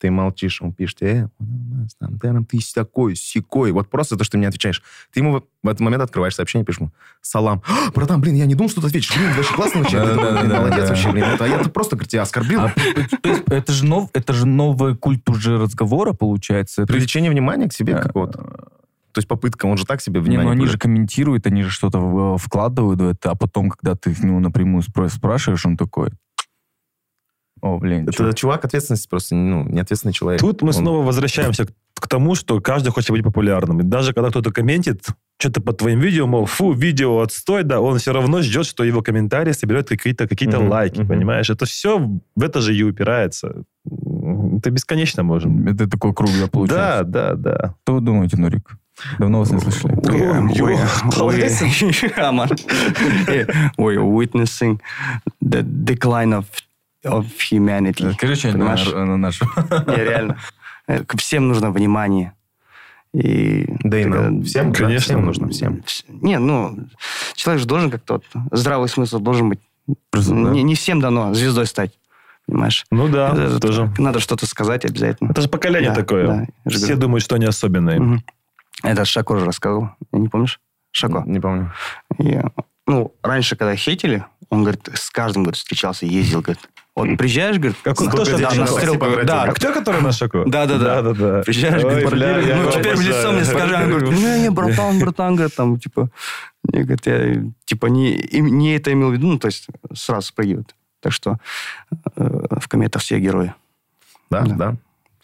Ты молчишь, он пишет, э, там, ты такой, секой. Вот просто то, что ты мне отвечаешь. Ты ему в этот момент открываешь сообщение, пишешь ему, салам. «А, братан, блин, я не думал, что ты ответишь. Блин, вообще классно вообще. Молодец вообще, блин. А я просто, тебя оскорбил. А, это же это же новый культ уже разговора, получается. Привлечение внимания к себе какого-то. То есть попытка, он же так себе внимание... Не, ну они же комментируют, они же что-то вкладывают в это, а потом, когда ты к нему напрямую спрашиваешь, он такой, о, блин. Это чувак, чувак ответственности просто, ну, неответственный человек. Тут мы Он... снова возвращаемся к, к тому, что каждый хочет быть популярным. И даже когда кто-то комментит что-то под твоим видео, мол, фу, видео отстой, да, он все равно ждет, что его комментарии соберет какие-то какие uh-huh, лайки, uh-huh. понимаешь? Это все в это же и упирается. Это бесконечно можем. Это такой круг, да, получается? Да, да, да. Что вы думаете, Нурик? Давно вас не слышали. We're witnessing the decline of of humanity. Что-нибудь на, на нашу. Не, реально. Э, всем нужно внимание. И да и нам. Всем, конечно, всем нужно, всем. Не, ну, человек же должен как-то... Здравый смысл должен быть. Просто, не, да. не всем дано звездой стать. Понимаешь? Ну да, это, тоже. Надо что-то сказать обязательно. Это же поколение да, такое. Да, Все думают, что они особенные. Угу. Это Шако же рассказывал. Не помнишь? Шако. Не помню. Я, ну, раньше, когда хейтили, он, говорит, с каждым говорит, встречался, ездил, говорит, вот приезжаешь, говорит, как кто же стрелку? Да, актер, который на шоку? Да, да, да. да, да. Приезжаешь, говорит, ну теперь в лицо мне скажи, он говорит, не, не, братан, братан, говорит, там, типа, я, говорит, я, типа, не, не это имел в виду, ну, то есть сразу спрыгивают. Так что э, в кометах все герои. Да, да. да.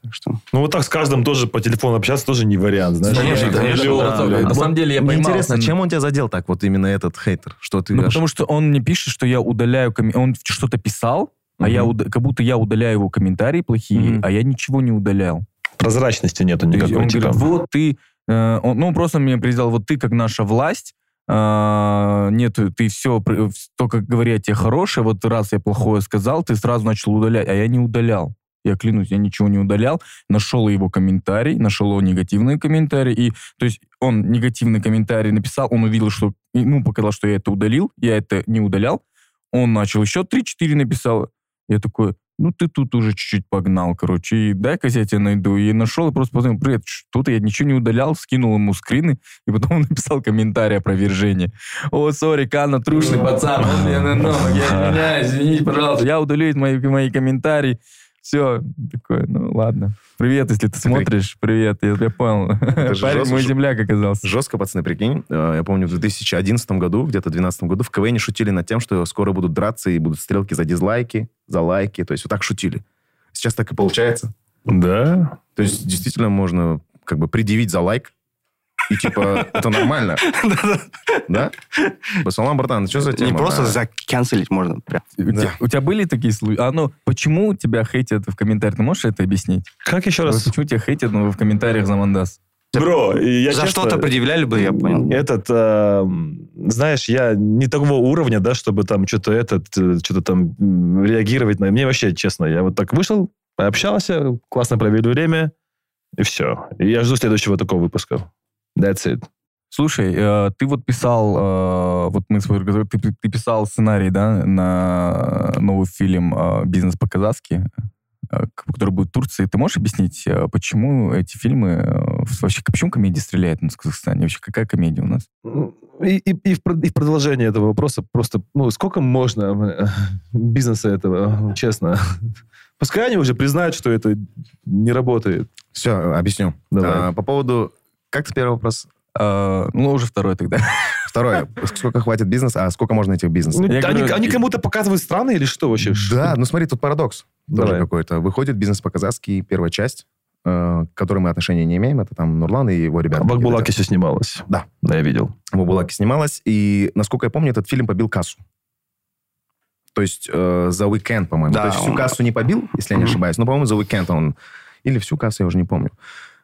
Так что... Ну, вот так с каждым тоже по телефону общаться тоже не вариант, знаешь? Конечно, конечно. Да, да, На самом деле я Мне интересно, чем он тебя задел так, вот именно этот хейтер? Что ты ну, потому что он мне пишет, что я удаляю... Он что-то писал, а я как будто я удаляю его комментарии плохие, а я ничего не удалял. Прозрачности нету никакой. Он типа. говорит, вот ты, э, он, ну просто мне признал, вот ты как наша власть, э, нет, ты все, только говоря тебе хорошее, вот раз я плохое сказал, ты сразу начал удалять, а я не удалял. Я клянусь, я ничего не удалял. Нашел его комментарий, нашел его негативный комментарий. И, то есть он негативный комментарий написал, он увидел, что ему показалось, что я это удалил, я это не удалял. Он начал еще 3-4 написал. Я такой, ну ты тут уже чуть-чуть погнал, короче, и дай-ка я тебя найду. И нашел, и просто позвонил, привет, что-то я ничего не удалял, скинул ему скрины, и потом он написал комментарий опровержения. О, сори, Канна, трушный пацан, мне на ногу, я извиняюсь, извините, пожалуйста, я удалю мои, мои комментарии. Все, такой, ну ладно. Привет, если ты смотришь, привет, я, я понял. Парень мой земляк оказался. Жестко, пацаны, прикинь. Э, я помню, в 2011 году, где-то в 2012 году в КВН шутили над тем, что скоро будут драться и будут стрелки за дизлайки, за лайки. То есть вот так шутили. Сейчас так и получается. Да. То есть действительно можно как бы предъявить за лайк, и типа, это нормально. Да? Басалам, братан, что за тема? Не просто заканцелить можно. У тебя были такие случаи? А ну, почему тебя хейтят в комментариях? Ты можешь это объяснить? Как еще раз? Почему тебя хейтят ну, в комментариях за Мандас? Бро, я За честно- что-то предъявляли бы, я понял. Этот, эм, знаешь, я не такого уровня, да, чтобы там что-то этот, э, что-то там реагировать на... Мне вообще, честно, я вот так вышел, пообщался, классно провели время, и все. И я жду следующего такого выпуска. That's it. Слушай, э, ты вот писал, э, вот мы свой разговор, ты, ты писал сценарий, да, на новый фильм э, «Бизнес по-казахски», который будет в Турции. Ты можешь объяснить, почему эти фильмы, вообще, почему комедия стреляет в Казахстане? Вообще, какая комедия у нас? И, и- и в, и в продолжение этого вопроса просто, ну, сколько можно бизнеса этого, честно? Пускай они уже признают, что это не работает. Все, объясню. Давай. А, по поводу... Как ты первый вопрос? Э, ну, уже второй тогда. Второе. Сколько хватит бизнеса, а сколько можно этих бизнесов? Ну, они, говорю, они кому-то показывают страны или что вообще? Да, ну смотри, тут парадокс тоже Давай. какой-то. Выходит бизнес по-казахски, первая часть, э, к которой мы отношения не имеем. Это там Нурлан и его ребята. В Акбулаке все снималось. Да. Да, я видел. В Акбулаке снималась. И, насколько я помню, этот фильм побил кассу. То есть э, за уикенд, по-моему. Да, То есть всю он- кассу не побил, если я не ошибаюсь. Но, по-моему, за уикенд он... Или всю кассу, я уже не помню.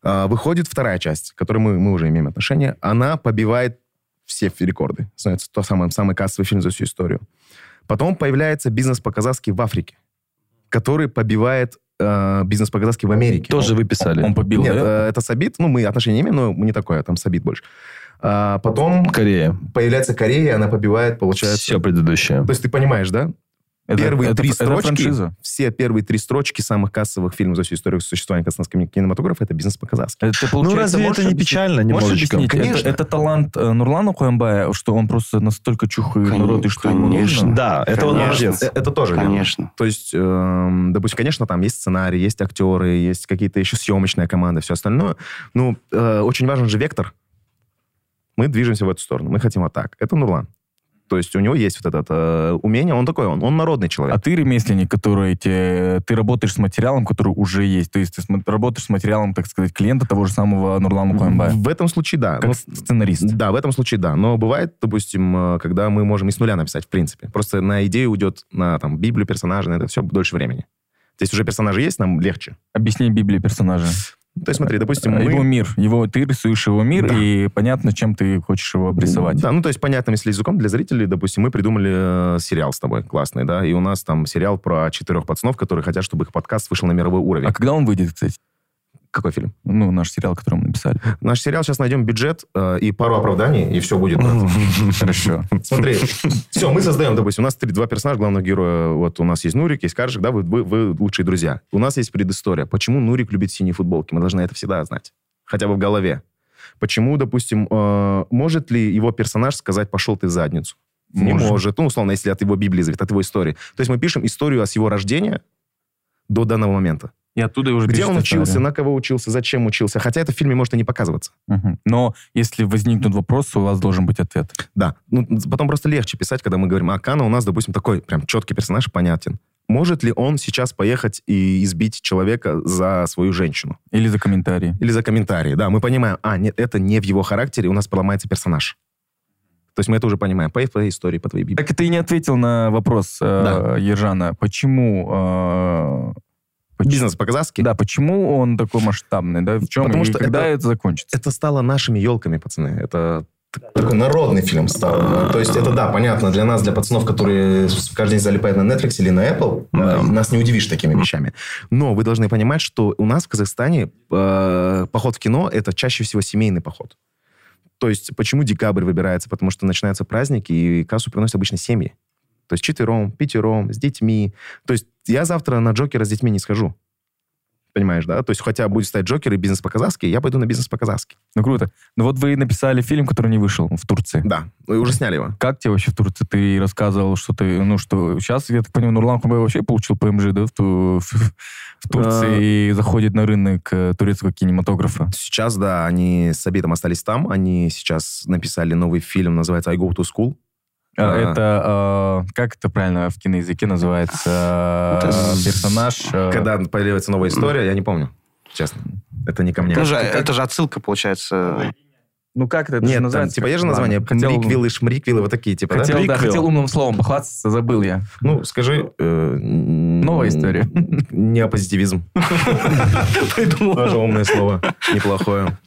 А, выходит вторая часть, к которой мы, мы уже имеем отношение. Она побивает все рекорды. Становится то самый, самый кассовый фильм за всю историю. Потом появляется бизнес по-казахски в Африке, который побивает э, бизнес по-казахски в Америке. Тоже вы писали. Он побил, Нет, да? э, это Сабит. Ну, мы отношения имеем, но не такое, там Сабит больше. А потом Корея. появляется Корея, она побивает, получается... Все предыдущее. То есть ты понимаешь, да? Это- первые это- три это строчки, франшиза. все первые три строчки самых кассовых фильмов за всю историю существования казахстанского кинематографа это бизнес по-казахски. Это, Ну разве это не печально Можешь немножечко? объяснить, это, Конечно. это талант э, Нурлана Хуэмбая, что он просто настолько чухает Кон- народ, и что ему конечно. нужно? Да, это он Конечно. молодец. Э, Это тоже верно. Конечно. То есть, эм, допустим, конечно, там есть сценарий, есть актеры, есть какие-то еще съемочная команда, все остальное. Ну, э, очень важен же вектор. Мы движемся в эту сторону, мы хотим вот так. Это Нурлан. То есть у него есть вот это э, умение, он такой, он, он народный человек. А ты ремесленник, который те, ты работаешь с материалом, который уже есть. То есть ты см- работаешь с материалом, так сказать, клиента того же самого Нурлана Хуэмбая. В этом случае да. Как Ну, сценарист. Да, в этом случае да. Но бывает, допустим, э, когда мы можем и с нуля написать, в принципе. Просто на идею уйдет на там, Библию персонажа, на это все дольше времени. Здесь уже персонажи есть, нам легче. Объясни Библии персонажа. То есть смотри, допустим, мы... Его мир. Его, ты рисуешь его мир, Да. и понятно, чем ты хочешь его обрисовать. Да, ну то есть понятным если языком для зрителей, допустим, мы придумали э, сериал с тобой классный, да, и у нас там сериал про четырех пацанов, которые хотят, чтобы их подкаст вышел на мировой уровень. А когда он выйдет, кстати? Какой фильм? Ну, наш сериал, который мы написали. Наш сериал сейчас найдем бюджет э, и пару оправданий, и все будет. Хорошо. Смотри, все, мы создаем, допустим, у нас три, два персонажа главного героя. Вот у нас есть Нурик, есть Каржик, да, вы, вы, вы лучшие друзья. У нас есть предыстория. Почему Нурик любит синие футболки? Мы должны это всегда знать. Хотя бы в голове. Почему, допустим, э, может ли его персонаж сказать «пошел ты в задницу»? Не Может. Ну, условно, если от его Библии зависит, от его истории. То есть мы пишем историю с его рождения до данного момента. И оттуда уже Где он учился, на кого учился, зачем учился. Хотя это в фильме может и не показываться. Мгм. Но если возникнут вопросы, у вас должен быть ответ. Да. Ну, потом просто легче писать, когда мы говорим, а Кана у нас, допустим, такой прям четкий персонаж, понятен. Может ли он сейчас поехать и избить человека за свою женщину? Или за комментарии. Или за комментарии? Да, мы понимаем, а, нет, это не в его характере, у нас поломается персонаж. То есть мы это уже понимаем. По твоей истории, по твоей Библии. Так ты не ответил на вопрос э, Да. Ержана. Почему... э, Бизнес по-казахски? Да, почему он такой масштабный, да? В чем Потому и что когда это- это, закончится? Это стало нашими елками, пацаны. Это такой народный фильм стал. То есть это, да, понятно, для нас, для пацанов, которые каждый день залипают на Netflix или на Apple, Да. нас не удивишь такими вещами. Но вы должны понимать, что у нас в Казахстане э, поход в кино – это чаще всего семейный поход. То есть почему декабрь выбирается? Потому что начинаются праздники, и кассу приносят обычно семьи. То есть четвером, пятером, с детьми. То есть я завтра на Джокера с детьми не схожу. Понимаешь, да? То есть хотя будет стать Джокер и бизнес по-казахски, я пойду на бизнес по-казахски. Ну, круто. Ну, вот вы написали фильм, который не вышел в Турции. Да, вы уже сняли его. Как тебе вообще в Турции? Ты рассказывал, что ты, ну, что сейчас, я так понимаю, Нурлан Хубай вообще получил ПМЖ, да, в, ту- в Турции и заходит на рынок э, турецкого кинематографа. Сейчас, да, они с Абитом остались там. Они сейчас написали новый фильм, называется «I go to school». А. Это, э, как это правильно в киноязыке называется? Э, Персонаж... э, Когда появится новая история, я не помню, честно. Это не ко мне. Это же, это же отсылка, получается. Ну как это, это же Нет, там, называется? типа, как- есть же Ладно, название хотел- приквелы, шмриквелы, вот такие, типа, да? Хотел, да, Приквел. хотел умным словом похвастаться, забыл я. Ну, скажи... э, Новая история. Неопозитивизм. Тоже умное слово. Неплохое.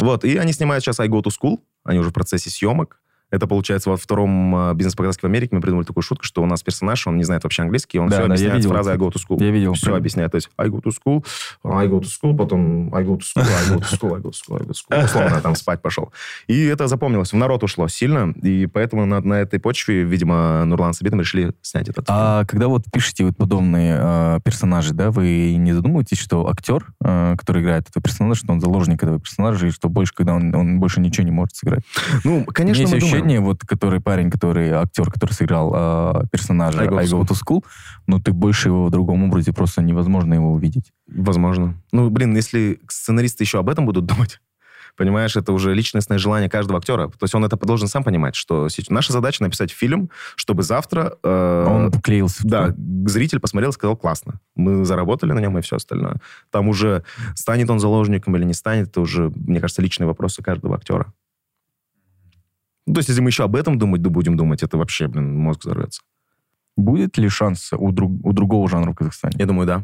Вот, и они снимают сейчас I Go to School. Они уже в процессе съемок. Это, получается, во втором э, бизнес-показке в Америке мы придумали такую шутку, что у нас персонаж, он не знает вообще английский, он Да, все да, объясняет фразой I go to school. Я видел. Все объясняет. То есть I go to school, I go to school, потом I go to school, I go to school, I go to school, I go to school. Условно, там спать пошел. И это запомнилось, в народ ушло сильно, и поэтому на, на этой почве, видимо, Нурлан с Абитом решили снять этот. А когда вот пишете вот подобные э, персонажи, да, вы не задумываетесь, что актер, э, который играет этого персонажа, что он заложник этого персонажа, и что больше, когда он, он больше ничего не может сыграть? Ну, конечно, мы есть ощущение, вот который парень, который актер, который сыграл э, персонажа I Go I Go to School, ну ты больше его в другом образе просто невозможно его увидеть. Возможно. Ну, блин, если сценаристы еще об этом будут думать, понимаешь, это уже личностное желание каждого актера. То есть он это должен сам понимать, что наша задача написать фильм, чтобы завтра... э, он поклеился. да, зритель посмотрел и сказал, классно. Мы заработали на нем и все остальное. Там уже станет он заложником или не станет, это уже, мне кажется, личные вопросы каждого актера. Ну, то есть, если мы еще об этом думать да будем думать, это вообще, блин, мозг взорвется. Будет ли шанс у, друг- у другого жанра в Казахстане? Я думаю, да.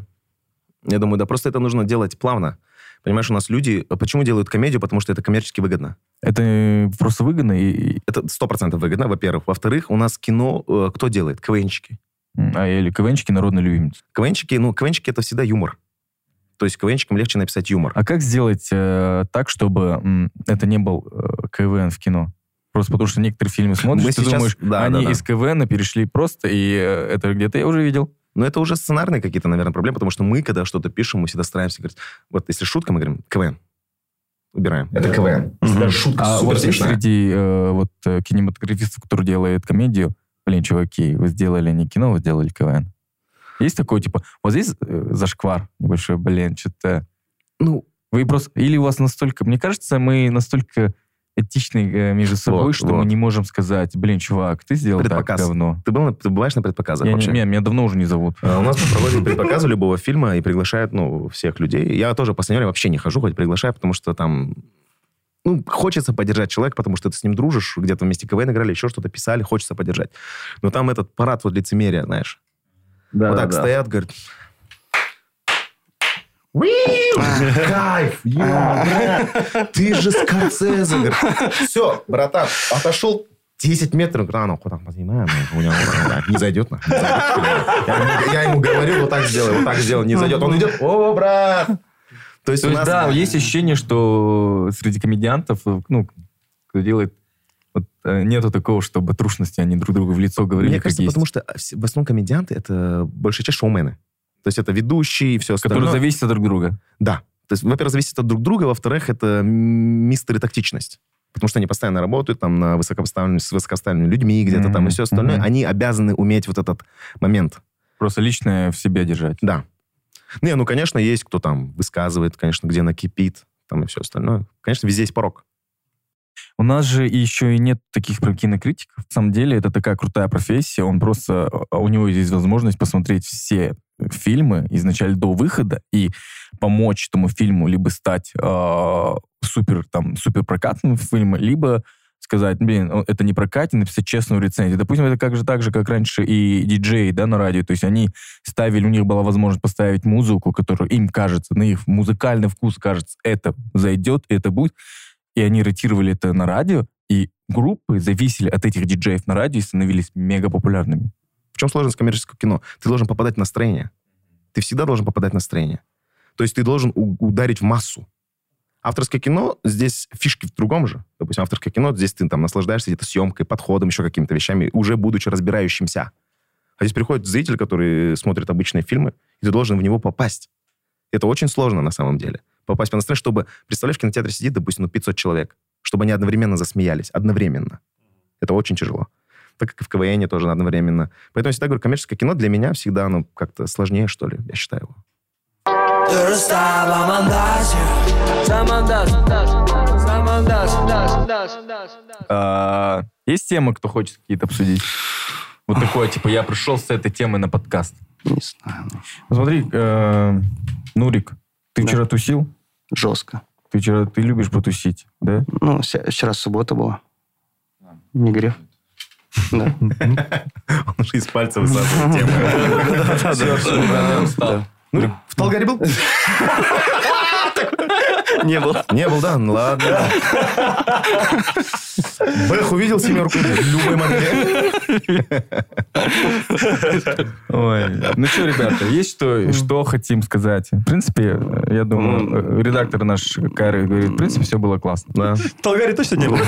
Я думаю, да. Просто это нужно делать плавно. Понимаешь, у нас люди... Почему делают комедию? Потому что это коммерчески выгодно. Это просто выгодно и... Это сто процентов выгодно, во-первых. Во-вторых, у нас кино... э, кто делает? КВНчики. А, или КВНчики народный любимец. КВНчики, ну, КВНчики это всегда юмор. То есть КВНчикам легче написать юмор. А как сделать э, так, чтобы м, это не был э, КВН в кино? Просто потому что некоторые фильмы смотришь, Мы ты сейчас- думаешь, да, они да, да. из КВН перешли просто, и э, это где-то я уже видел. Но это уже сценарные какие-то, наверное, проблемы, потому что мы, когда что-то пишем, мы всегда стараемся говорить, вот если шутка, мы говорим КВН. Убираем. Это КВН. Если даже шутка А супер вот среди э, вот э, кинематографистов, которые делают комедию, блин, чуваки, вы сделали не кино, вы сделали КВН. Есть такое, типа, вот здесь э, зашквар небольшой, блин, что-то... Ну, Вы просто... Или у вас настолько... Мне кажется, мы настолько этичны э, между собой, Вот, что вот. мы не можем сказать, блин, чувак, ты сделал так Предпоказ. говно. ты, был ты бываешь на предпоказах Я не- вообще? меня, меня давно уже не зовут. А, У нас проводят предпоказы любого фильма и приглашают, ну, всех людей. Я тоже в последнее время вообще не хожу, хоть приглашаю, потому что там... Ну, хочется поддержать человека, потому что ты с ним дружишь, где-то вместе КВН играли, еще что-то писали, хочется поддержать. Но там этот парад вот лицемерия, знаешь. Да, вот так да. стоят, говорят... «Уиу, Кайф! брат, Ты же Скорсезе! Говорит, Все, братан, отошел 10 метров, говорит, а, ну, куда понимаем, у него не зайдет, на, не зайдет. Я, ему- я ему говорю, вот так сделай, вот так сделай, не зайдет. Он идет, о, брат! То есть То есть, нас... да, есть ощущение, что среди комедиантов, ну, кто делает, вот, э, нету такого, чтобы трушности они друг другу в лицо говорили, Мне кажется, есть. потому что в основном комедианты это большая часть шоумены. То есть это ведущие и все остальное. которые зависят от друг друга. Да. То есть, во-первых, зависит от друг друга, во-вторых, это мистеры тактичность. Потому что они постоянно работают там на высокопоставленными, с высокопоставленными людьми где-то там и все остальное. мгм. Они обязаны уметь вот этот момент. Просто личное в себе держать. Да. Не, ну, конечно, есть кто там высказывает, конечно, где накипит, там и все остальное. Конечно, везде есть порог. У нас же еще и нет таких прям кинокритиков. На самом деле это такая крутая профессия. Он просто... а У него есть возможность посмотреть все фильмы изначально до выхода и помочь этому фильму либо стать э, супер, там, супер прокатным фильмом, либо сказать, блин, это не прокатит, написать честную рецензию. Допустим, это как же так же, как раньше и диджеи, да, на радио. То есть они ставили, у них была возможность поставить музыку, которую им кажется, на их музыкальный вкус кажется, это зайдет, это будет. И они ротировали это на радио, и группы зависели от этих диджеев на радио и становились мега популярными. В чем сложность коммерческого кино? Ты должен попадать в настроение. Ты всегда должен попадать в настроение. То есть ты должен ударить в массу. Авторское кино, здесь фишки в другом же. Допустим, авторское кино, здесь ты там наслаждаешься где-то съемкой, подходом, еще какими-то вещами, уже будучи разбирающимся. А здесь приходит зритель, который смотрит обычные фильмы, и ты должен в него попасть. Это очень сложно на самом деле. Попасть по настроению, чтобы, представляешь, в кинотеатре сидит, допустим, ну, 500 человек, чтобы они одновременно засмеялись. Одновременно. Это очень тяжело. Так как и в КВН тоже одновременно. Поэтому я всегда говорю, коммерческое кино для меня всегда, ну, как-то сложнее, что ли, я считаю его. А, есть темы, кто хочет какие-то обсудить? Вот такое, типа, я пришел с этой темой на подкаст. Не знаю. Смотри, э, Нурик, ты Да. вчера тусил? Жестко. Ты вчера, ты любишь потусить, да? Ну, вчера суббота была. Не грех. Да. Он уже из пальца высасывает тему. Да. Ну, в Талгаре был? Не был. Не был, да? Ну, ладно. Бэх увидел семерку любой модели. Ой. Ну что, ребята, есть что, что хотим сказать? В принципе, я думаю, редактор наш Кайры говорит, в принципе, все было классно. Да. В Талгаре точно не было.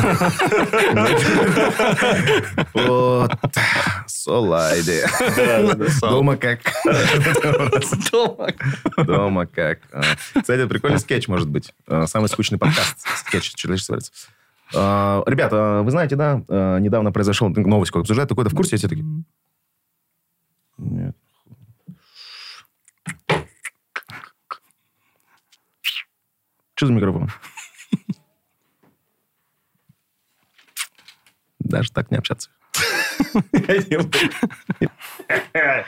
Вот. Солайде. Дома как. Дома как. Кстати, прикольный скетч может быть. А, Самый скучный подкаст. Скетч человечества. А, Ребята, вы знаете, да, а, недавно произошел новость, как обсуждают, такой-то в курсе, все такие... Нет. Что за микрофон? Даже так не общаться.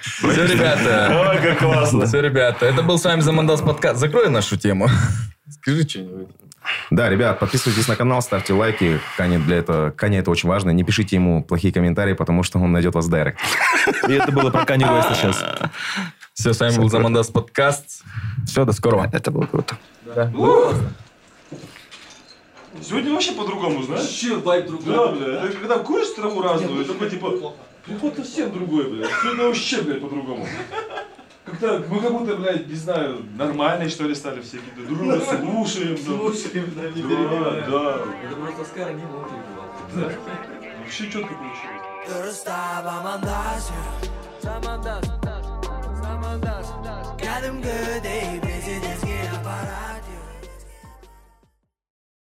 Все, ребята. Ой, как классно. Все, ребята. Это был с вами Замандас подкаст. Закрой нашу тему. Скажи что-нибудь. Да, ребят, подписывайтесь на канал, ставьте лайки. Кане для этого, Кане это очень важно. Не пишите ему плохие комментарии, потому что он найдет вас в дайрект. И это было про Канни Уэста сейчас. Все, с вами был Замандас подкаст. Все, до скорого. Это было круто. Сегодня вообще по-другому, знаешь? Вообще вайб другой. Да, бля. Это когда куришь траву разную, такой типа, какой-то совсем другой, бля. Сегодня вообще, блядь, по-другому. Как-то мы как будто, блядь, не знаю, нормальные, что ли, стали все какие-то. Друга слушаем. Слушаем, да, не Да, да. Это просто Скара не мог Да. Вообще четко получилось. You're a star, Samandasa,